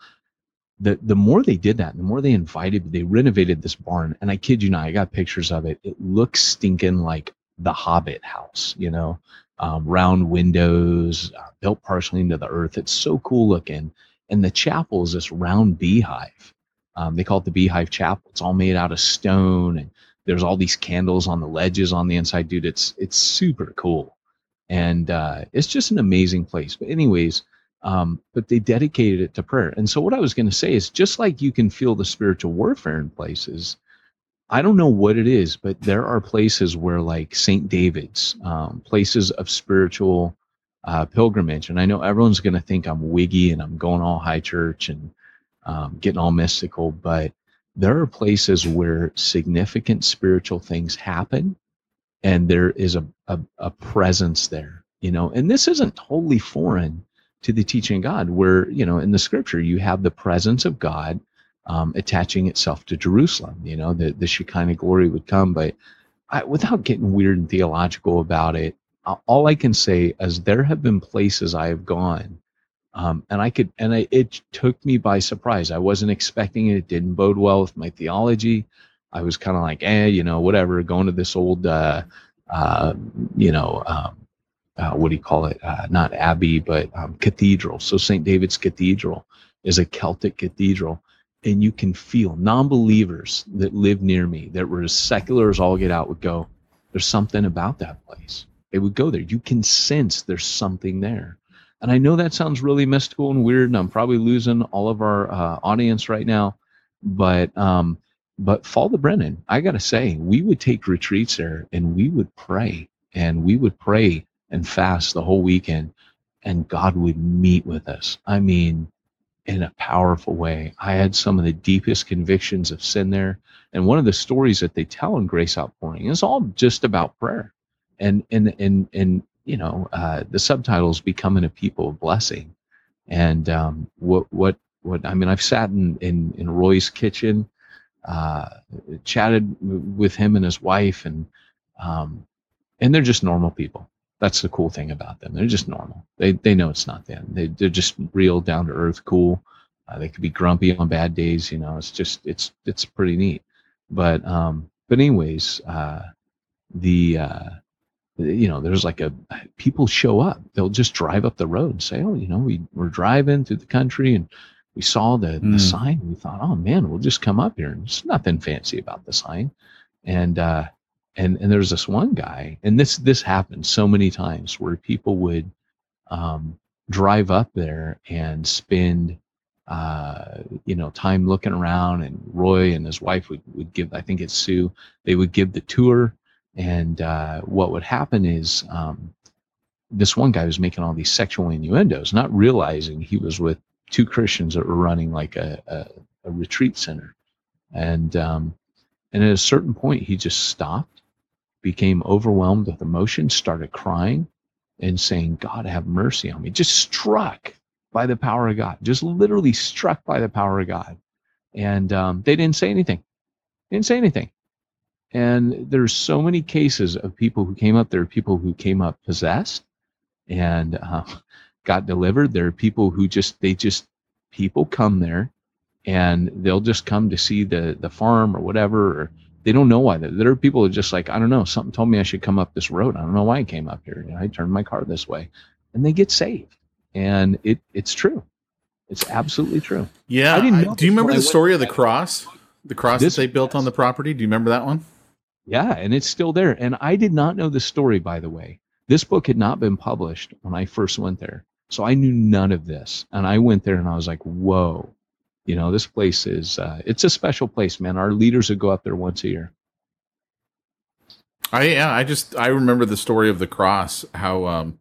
the the more they did that, the more they invited, they renovated this barn. And I kid you not, I got pictures of it. It looks stinking like the Hobbit house, you know, um, round windows, uh, built partially into the earth. It's so cool looking. And the chapel is this round beehive. Um, they call it the Beehive Chapel. It's all made out of stone, and there's all these candles on the ledges on the inside, dude. It's it's super cool, and uh, it's just an amazing place. But anyways, um, but they dedicated it to prayer. And so, what I was going to say is just like you can feel the spiritual warfare in places, I don't know what it is, but there are places where, like St. David's, um, places of spiritual uh, pilgrimage. And I know everyone's going to think I'm wiggy and I'm going all high church and um, getting all mystical, but there are places where significant spiritual things happen and there is a, a, a presence there, you know, and this isn't totally foreign to the teaching God, where, you know, in the scripture, you have the presence of God um, attaching itself to Jerusalem. You know, the, the Shekinah glory would come. But I, without getting weird and theological about it, all I can say is there have been places I have gone. Um, and I could, and I, it took me by surprise. I wasn't expecting it. It didn't bode well with my theology. I was kind of like, eh, you know, whatever, going to this old, uh, uh, you know, um, uh, what do you call it? Uh, not abbey, but um, cathedral. So St. David's Cathedral is a Celtic cathedral. And you can feel non-believers that live near me that were as secular as all get out would go, there's something about that place. They would go there. You can sense there's something there. And I know that sounds really mystical and weird, and I'm probably losing all of our uh, audience right now. But um, but Ffald-y-Brenin, I gotta say, we would take retreats there and we would pray and we would pray and fast the whole weekend and God would meet with us. I mean, in a powerful way. I had some of the deepest convictions of sin there. And one of the stories that they tell in Grace Outpouring is all just about prayer. And and and and you know, uh, the subtitles becoming a people of blessing. And um, what what what I mean, I've sat in in, in Roy's kitchen, uh, chatted with him and his wife, and um, and they're just normal people. That's the cool thing about them. They're just normal. They they know it's not them. They they're just real, down to earth, cool. Uh, they could be grumpy on bad days. You know, it's just it's it's pretty neat. But um, but anyways, uh, the uh, you know, there's like a people show up. They'll just drive up the road and say, oh, you know, we we're driving through the country and we saw the mm. the sign. We thought, oh man, we'll just come up here. And there's nothing fancy about the sign. And uh, and and there's this one guy and this this happened so many times where people would um, drive up there and spend uh, you know time looking around and roy and his wife would, would give i think it's sue they would give the tour. And uh, what would happen is um, this one guy was making all these sexual innuendos not realizing he was with two christians that were running like a, a, a retreat center. And um, and at a certain point he just stopped became overwhelmed with emotion, started crying and saying, God, have mercy on me. Just struck by the power of God, just literally struck by the power of God. And um, they didn't say anything. They didn't say anything. And there's so many cases of people who came up. There are people who came up possessed and uh, got delivered. There are people who just, they just, people come there and they'll just come to see the, the farm or whatever, or they don't know why. There are people who are just like, I don't know, something told me I should come up this road. I don't know why I came up here. I turned my car this way, and they get saved. And it it's true. It's absolutely true.
Yeah. I didn't do you remember the story of the cross? The cross this, that they built on the property? Do you remember that one?
Yeah, and it's still there. And I did not know the story, by the way. This book had not been published when I first went there. So I knew none of this. And I went there and I was like, whoa, you know, this place is uh, it's a special place, man. Our leaders would go up there once a year.
I yeah, I just I remember the story of the cross, how um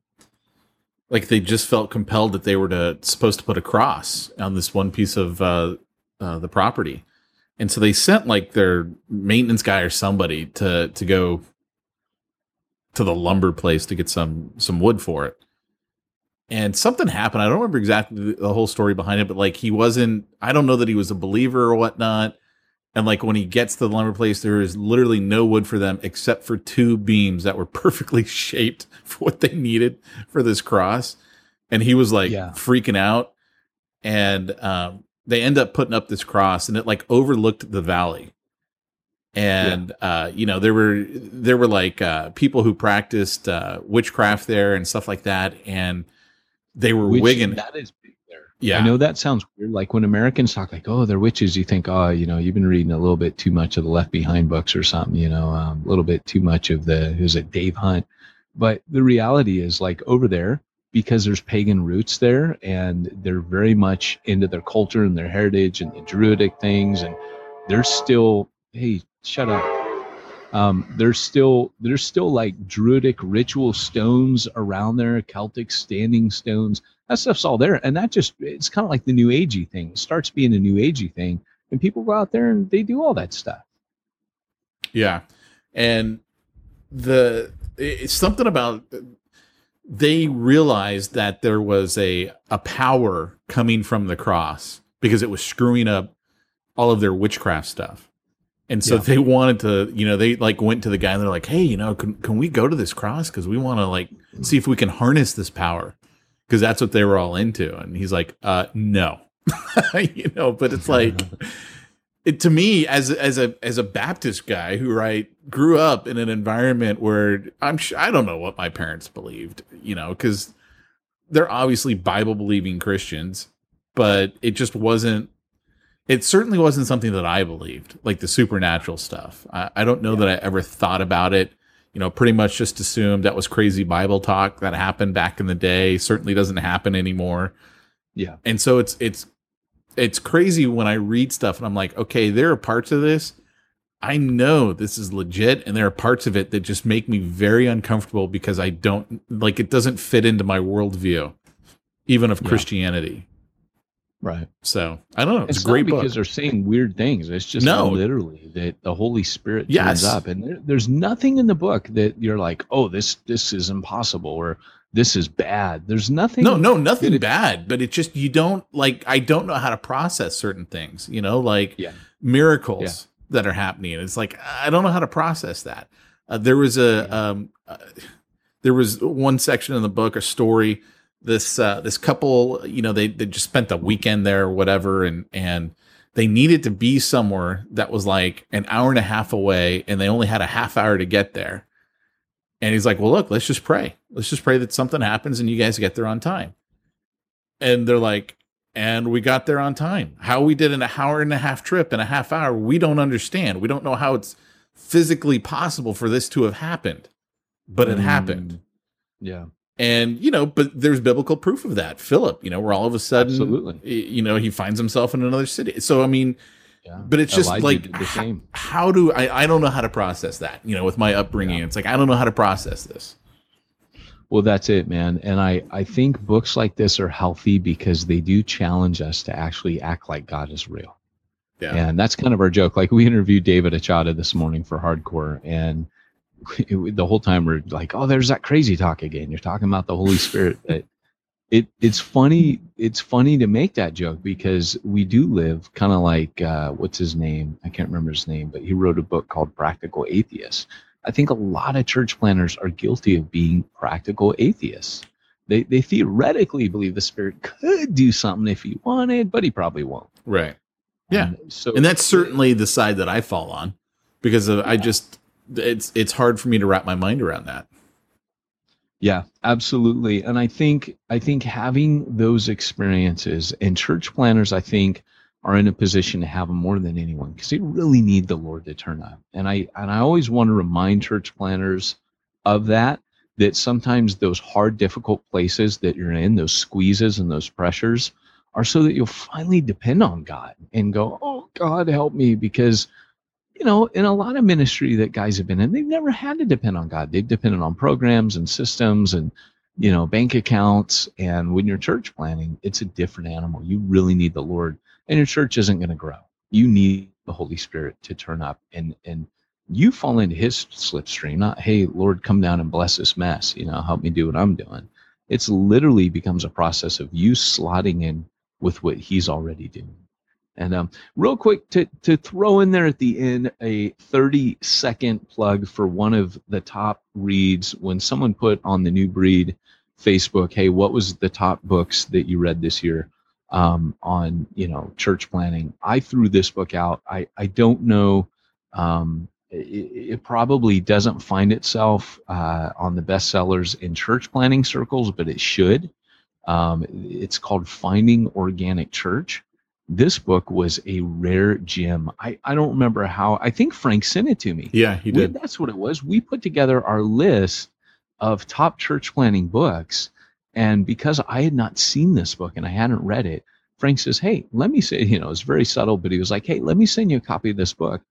like they just felt compelled that they were to supposed to put a cross on this one piece of uh, uh the property. And so they sent like their maintenance guy or somebody to to go to the lumber place to get some some wood for it. And something happened. I don't remember exactly the, whole story behind it, but like he wasn't. I don't know that he was a believer or whatnot. And like when he gets to the lumber place, there is literally no wood for them except for two beams that were perfectly shaped for what they needed for this cross. And he was like
Yeah.
freaking out. And um, they end up putting up this cross, and it like overlooked the valley. And uh, you know there were there were like uh, people who practiced uh, witchcraft there and stuff like that, and they were
Which-
wigging.
That is big there.
Yeah.
I know that sounds weird. Like when Americans talk like, "Oh, they're witches," you think, "Oh, you know, you've been reading a little bit too much of the Left Behind books or something." You know, um, a little bit too much of the who's it, Dave Hunt. But the reality is, like over there, because there's pagan roots there, and they're very much into their culture and their heritage and the Druidic things, and they're still, hey, shut up. Um, there's still there's still like druidic ritual stones around there, Celtic standing stones. That stuff's all there, and that just it's kind of like the new agey thing. It starts being a new agey thing, and people go out there and they do all that stuff.
Yeah, and the it's something about they realized that there was a a power coming from the cross because it was screwing up all of their witchcraft stuff. And so
Yeah.
they wanted to, you know, they like went to the guy and they're like, "Hey, you know, can can we go to this cross cuz we want to like see if we can harness this power." Cuz that's what they were all into. And he's like, "Uh no." you know, but it's like it to me as as a as a Baptist guy who right grew up in an environment where I'm sure I don't know what my parents believed, you know, because they're obviously Bible believing Christians, but it just wasn't. It certainly wasn't something that I believed, like the supernatural stuff. I, I don't know that I ever thought about it. You know, pretty much just assumed that was crazy Bible talk that happened back in the day. Certainly doesn't happen anymore
Yeah,
and so it's it's it's crazy when I read stuff and I'm like, okay, there are parts of this I know this is legit, and there are parts of it that just make me very uncomfortable because I don't like it doesn't fit into my worldview, even of
Yeah.
Christianity.
Right.
So I don't know. It's,
It's,
a great
not
book.
because they're saying weird things. It's just
No.
literally that the Holy Spirit
Yes.
turns up, and there, there's nothing in the book that you're like, oh, this this is impossible or this is bad. There's nothing.
No, no, nothing
it-
bad, but it just you don't like I don't know how to process certain things, you know, like
Yeah.
miracles that are happening. It's like I don't know how to process that. Uh, there was a um uh, there was one section in the book, a story this uh this couple, you know, they they just spent the weekend there or whatever and and they needed to be somewhere that was like an hour and a half away and they only had a half hour to get there. And he's like, "Well, look, let's just pray. Let's just pray that something happens and you guys get there on time." And they're like, "And we got there on time. How we did an hour and a half trip in a half hour, we don't understand. We don't know how it's physically possible for this to have happened, but it
Mm.
happened."
Yeah.
And you know, but there's biblical proof of that. Philip, you know, where all of a sudden,
Absolutely.
you know, he finds himself in another city. So I mean,
Yeah.
but it's just
Elijah
like
did the
h-
same.
how do I? I don't know how to process that. You know, with my upbringing, it's like I don't know how to process this.
Well, that's it, man. And I, I think books like this are healthy because they do challenge us to actually act like God is real.
Yeah.
And that's kind of our joke. Like we interviewed David Achada this morning for Hardcore, and it, the whole time we're like, "Oh, there's that crazy talk again. You're talking about the Holy Spirit." But it it's funny. It's funny to make that joke because we do live kind of like uh, what's his name? I can't remember his name, but he wrote a book called Practical Atheist. I think a lot of church planters are guilty of being practical atheists. They they theoretically believe the Spirit could do something if he wanted, but he probably won't.
Right. Yeah.
And so
and that's certainly the side that I fall on because of, I just it's it's hard for me to wrap my mind around that.
Yeah, absolutely. And I think I think having those experiences and church planters, I think, are in a position to have them more than anyone because they really need the Lord to turn up. And I and I always want to remind church planters of that. That sometimes those hard, difficult places that you're in, those squeezes and those pressures, are so that you'll finally depend on God and go, "Oh God, help me," because you know, in a lot of ministry that guys have been in, they've never had to depend on God. They've depended on programs and systems and, you know, bank accounts. And when you're church planting, it's a different animal. You really need the Lord, and your church isn't going to grow. You need the Holy Spirit to turn up and and you fall into his slipstream, not, hey, Lord, come down and bless this mess, you know, help me do what I'm doing. It's literally becomes a process of you slotting in with what he's already doing. And um, real quick to, to throw in there at the end a 30 second plug for one of the top reads when someone put on the new breed Facebook, hey, what was the top books that you read this year um, on you know church planting? I threw this book out. I I don't know. Um, it, it, probably doesn't find itself uh, on the bestsellers in church planting circles, but it should. Um, it's called Finding Organic Church. This book was a rare gem. I, I don't remember how. I think Frank sent it to me.
Yeah, he did.
We, that's what it was. We put together our list of top church planting books. And because I had not seen this book and I hadn't read it, Frank says, Hey, let me say, you know, it's very subtle, but he was like, Hey, let me send you a copy of this book.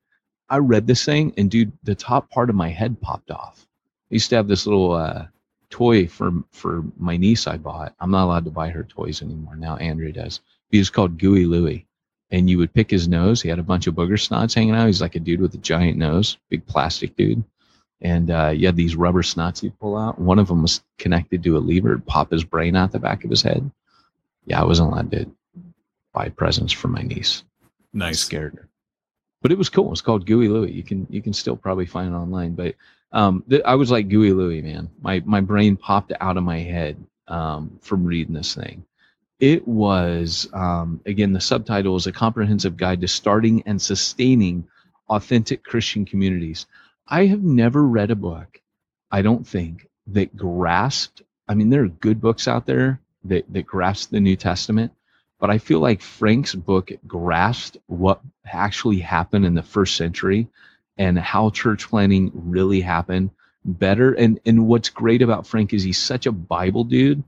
I read this thing and dude, the top part of my head popped off. I used to have this little uh, toy for for my niece I bought. I'm not allowed to buy her toys anymore. Now Andrea does. He was called Gooey Louie. And you would pick his nose. He had a bunch of booger snots hanging out. He's like a dude with a giant nose, big plastic dude. And uh, you had these rubber snots you'd pull out. One of them was connected to a lever, pop his brain out the back of his head. Yeah, I wasn't allowed to buy presents for my niece.
Nice.
scared her but it was cool. It's called Gooey Louie. You can you can still probably find it online. But um, th- I was like Gooey Louie, man. My my brain popped out of my head um, from reading this thing. It was um, again the subtitle is a comprehensive guide to starting and sustaining authentic Christian communities. I have never read a book, I don't think, that grasped. I mean, there are good books out there that that grasp the New Testament, but I feel like Frank's book grasped what actually happened in the first century and how church planting really happened better. And and what's great about Frank is he's such a Bible dude.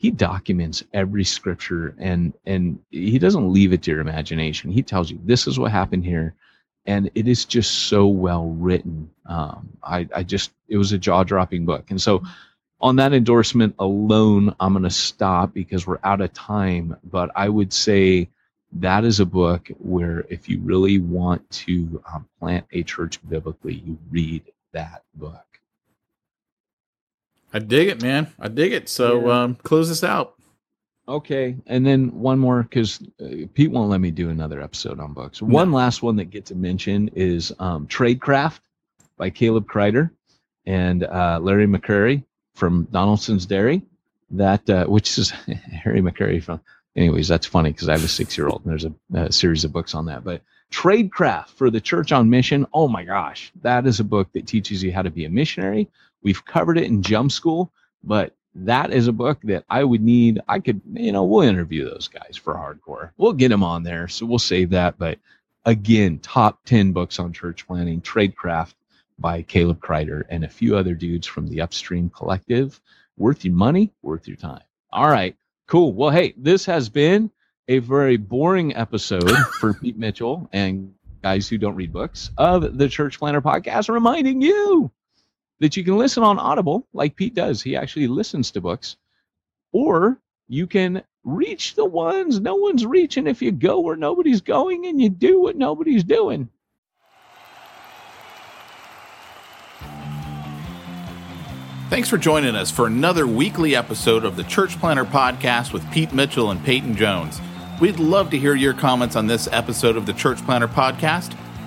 He documents every scripture and and he doesn't leave it to your imagination. He tells you this is what happened here, and it is just so well written. Um, I I just it was a jaw dropping book, and so on that endorsement alone, I'm going to stop because we're out of time. But I would say that is a book where if you really want to um, plant a church biblically, you read that book.
I dig it, man. I dig it. So yeah. um, close this out.
Okay, and then one more because uh, Pete won't let me do another episode on books. No. One last one that gets a mention is um, Tradecraft by Caleb Crider and uh, Larry McCrary from Donaldson's Dairy, that uh, which is Harry McCurry from. Anyways, that's funny because I have a six-year-old and there's a, a, series of books on that. But Tradecraft for the Church on Mission. Oh my gosh, that is a book that teaches you how to be a missionary. We've covered it in Jump School, but that is a book that I would need. I could, you know, we'll interview those guys for hardcore. We'll get them on there, so we'll save that. But again, top ten books on church planting, Tradecraft by Caleb Crider and a few other dudes from the Upstream Collective. Worth your money, worth your time. All right, cool. Well, hey, this has been a very boring episode for Pete Mitchell and guys who don't read books of the Church Planter podcast, reminding you that you can listen on Audible like Pete does. He actually listens to books, or you can reach the ones no one's reaching if you go where nobody's going and you do what nobody's doing.
Thanks for joining us for another weekly episode of the Church Planter Podcast with Pete Mitchell and Peyton Jones. We'd love to hear your comments on this episode of the Church Planter Podcast.